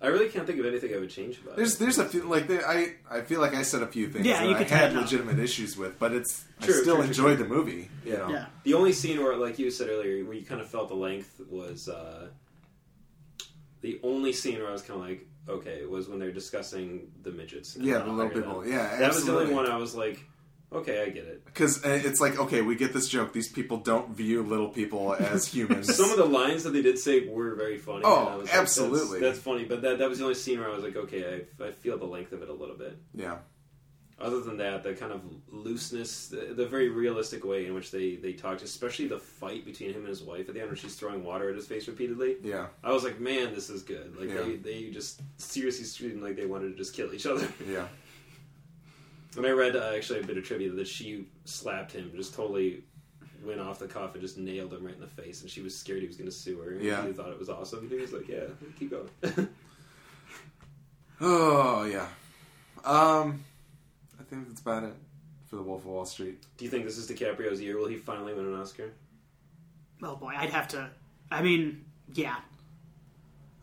I really can't think of anything I would change about there's it. there's a few like there, I I feel like I said a few things Yeah, that you I could had tell. legitimate issues with, but it's True, I still true, true, enjoyed true. the movie. You know. Yeah. The only scene where, like you said earlier, where you kind of felt the length was uh, the only scene where I was kind of like, okay, was when they're discussing the midgets. and Yeah, how the to little hire people. them. Yeah, That was the only one I was like, okay, I get it. Because uh, it's like, okay, we get this joke. These people don't view little people as [LAUGHS] humans. Some of the lines that they did say were very funny. Oh, and I was like, that's- absolutely. That's, funny, but that, that was the only scene where I was like, okay, I, I feel the length of it a little bit. yeah, Other than that, the kind of looseness, the, the very realistic way in which they, they talked, especially the fight between him and his wife at the end where she's throwing water at his face repeatedly. yeah, I was like, man, this is good. Like Yeah. they, they just seriously seemed like they wanted to just kill each other. yeah. And I read uh, actually a bit of trivia that she slapped him, just totally went off the cuff and just nailed him right in the face, and she was scared he was going to sue her. And Yeah. he thought it was awesome. He was like, yeah, keep going. [LAUGHS] Oh yeah. Um, I think that's about it for the Wolf of Wall Street. Do you think this is DiCaprio's year? Will he finally win an Oscar? Oh boy, I'd have to. I mean, yeah.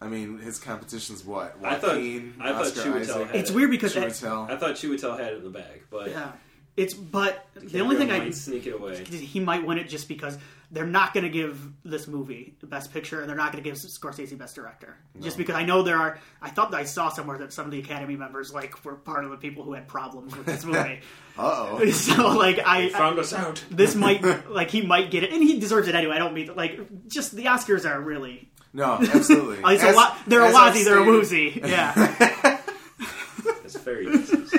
I mean, his competition's what? I thought- Joaquin, I thought Chiwetel Isaac, had It's weird because it- Chiwetel. I thought Chiwetel had it in the bag, but yeah, it's but the only thing might I sneak it away. he might win it just because they're not going to give this movie the best picture and they're not going to give Scorsese best director. Just because I know there are, I thought I saw somewhere that some of the Academy members like were part of the people who had problems with this movie. [LAUGHS] Uh oh. [LAUGHS] so like I, Found us out. this might [LAUGHS] like he might get it and he deserves it anyway. I don't mean like just the Oscars are really No, absolutely. [LAUGHS] oh, it's a As- lot. They're a as I've wazi, they're a woozy. Yeah, [LAUGHS] [LAUGHS] It's very racist.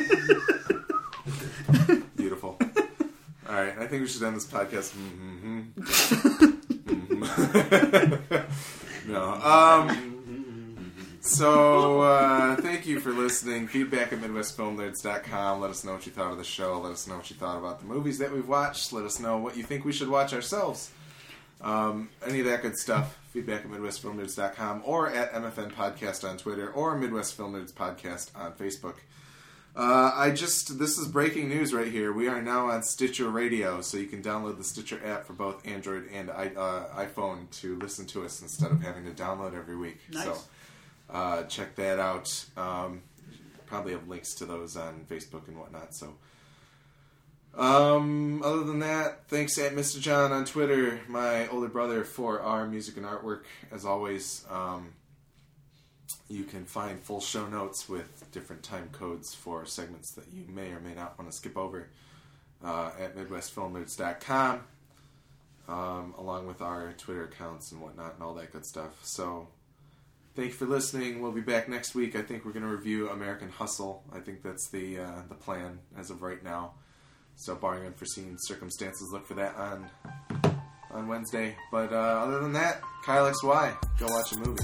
Beautiful. All right, I think we should end this podcast. Mm-hmm. no. Um. So uh, thank you for listening. Feedback at MidwestFilmNerds.com. Let us know what you thought of the show. Let us know what you thought about the movies that we've watched. Let us know what you think we should watch ourselves. Um, any of that good stuff. Feedback at MidwestFilmNerds.com or at MFN Podcast on Twitter or Midwest Film Nerds Podcast on Facebook. Uh, I just this is breaking news right here. We are now on Stitcher Radio, so you can download the Stitcher app for both Android and I, uh, iPhone to listen to us instead of having to download every week. Nice. So uh, check that out. Um, probably have links to those on Facebook and whatnot. So. Um, other than that, thanks at Mr. John on Twitter, my older brother, for our music and artwork. As always, um, you can find full show notes with different time codes for segments that you may or may not want to skip over uh, at MidwestFilmNerds.com, um, along with our Twitter accounts and whatnot and all that good stuff. So, thank you for listening. We'll be back next week. I think we're going to review American Hustle. I think that's the uh, the plan as of right now. So, barring unforeseen circumstances, look for that on on Wednesday. But uh, other than that, Kyle XY, go watch a movie.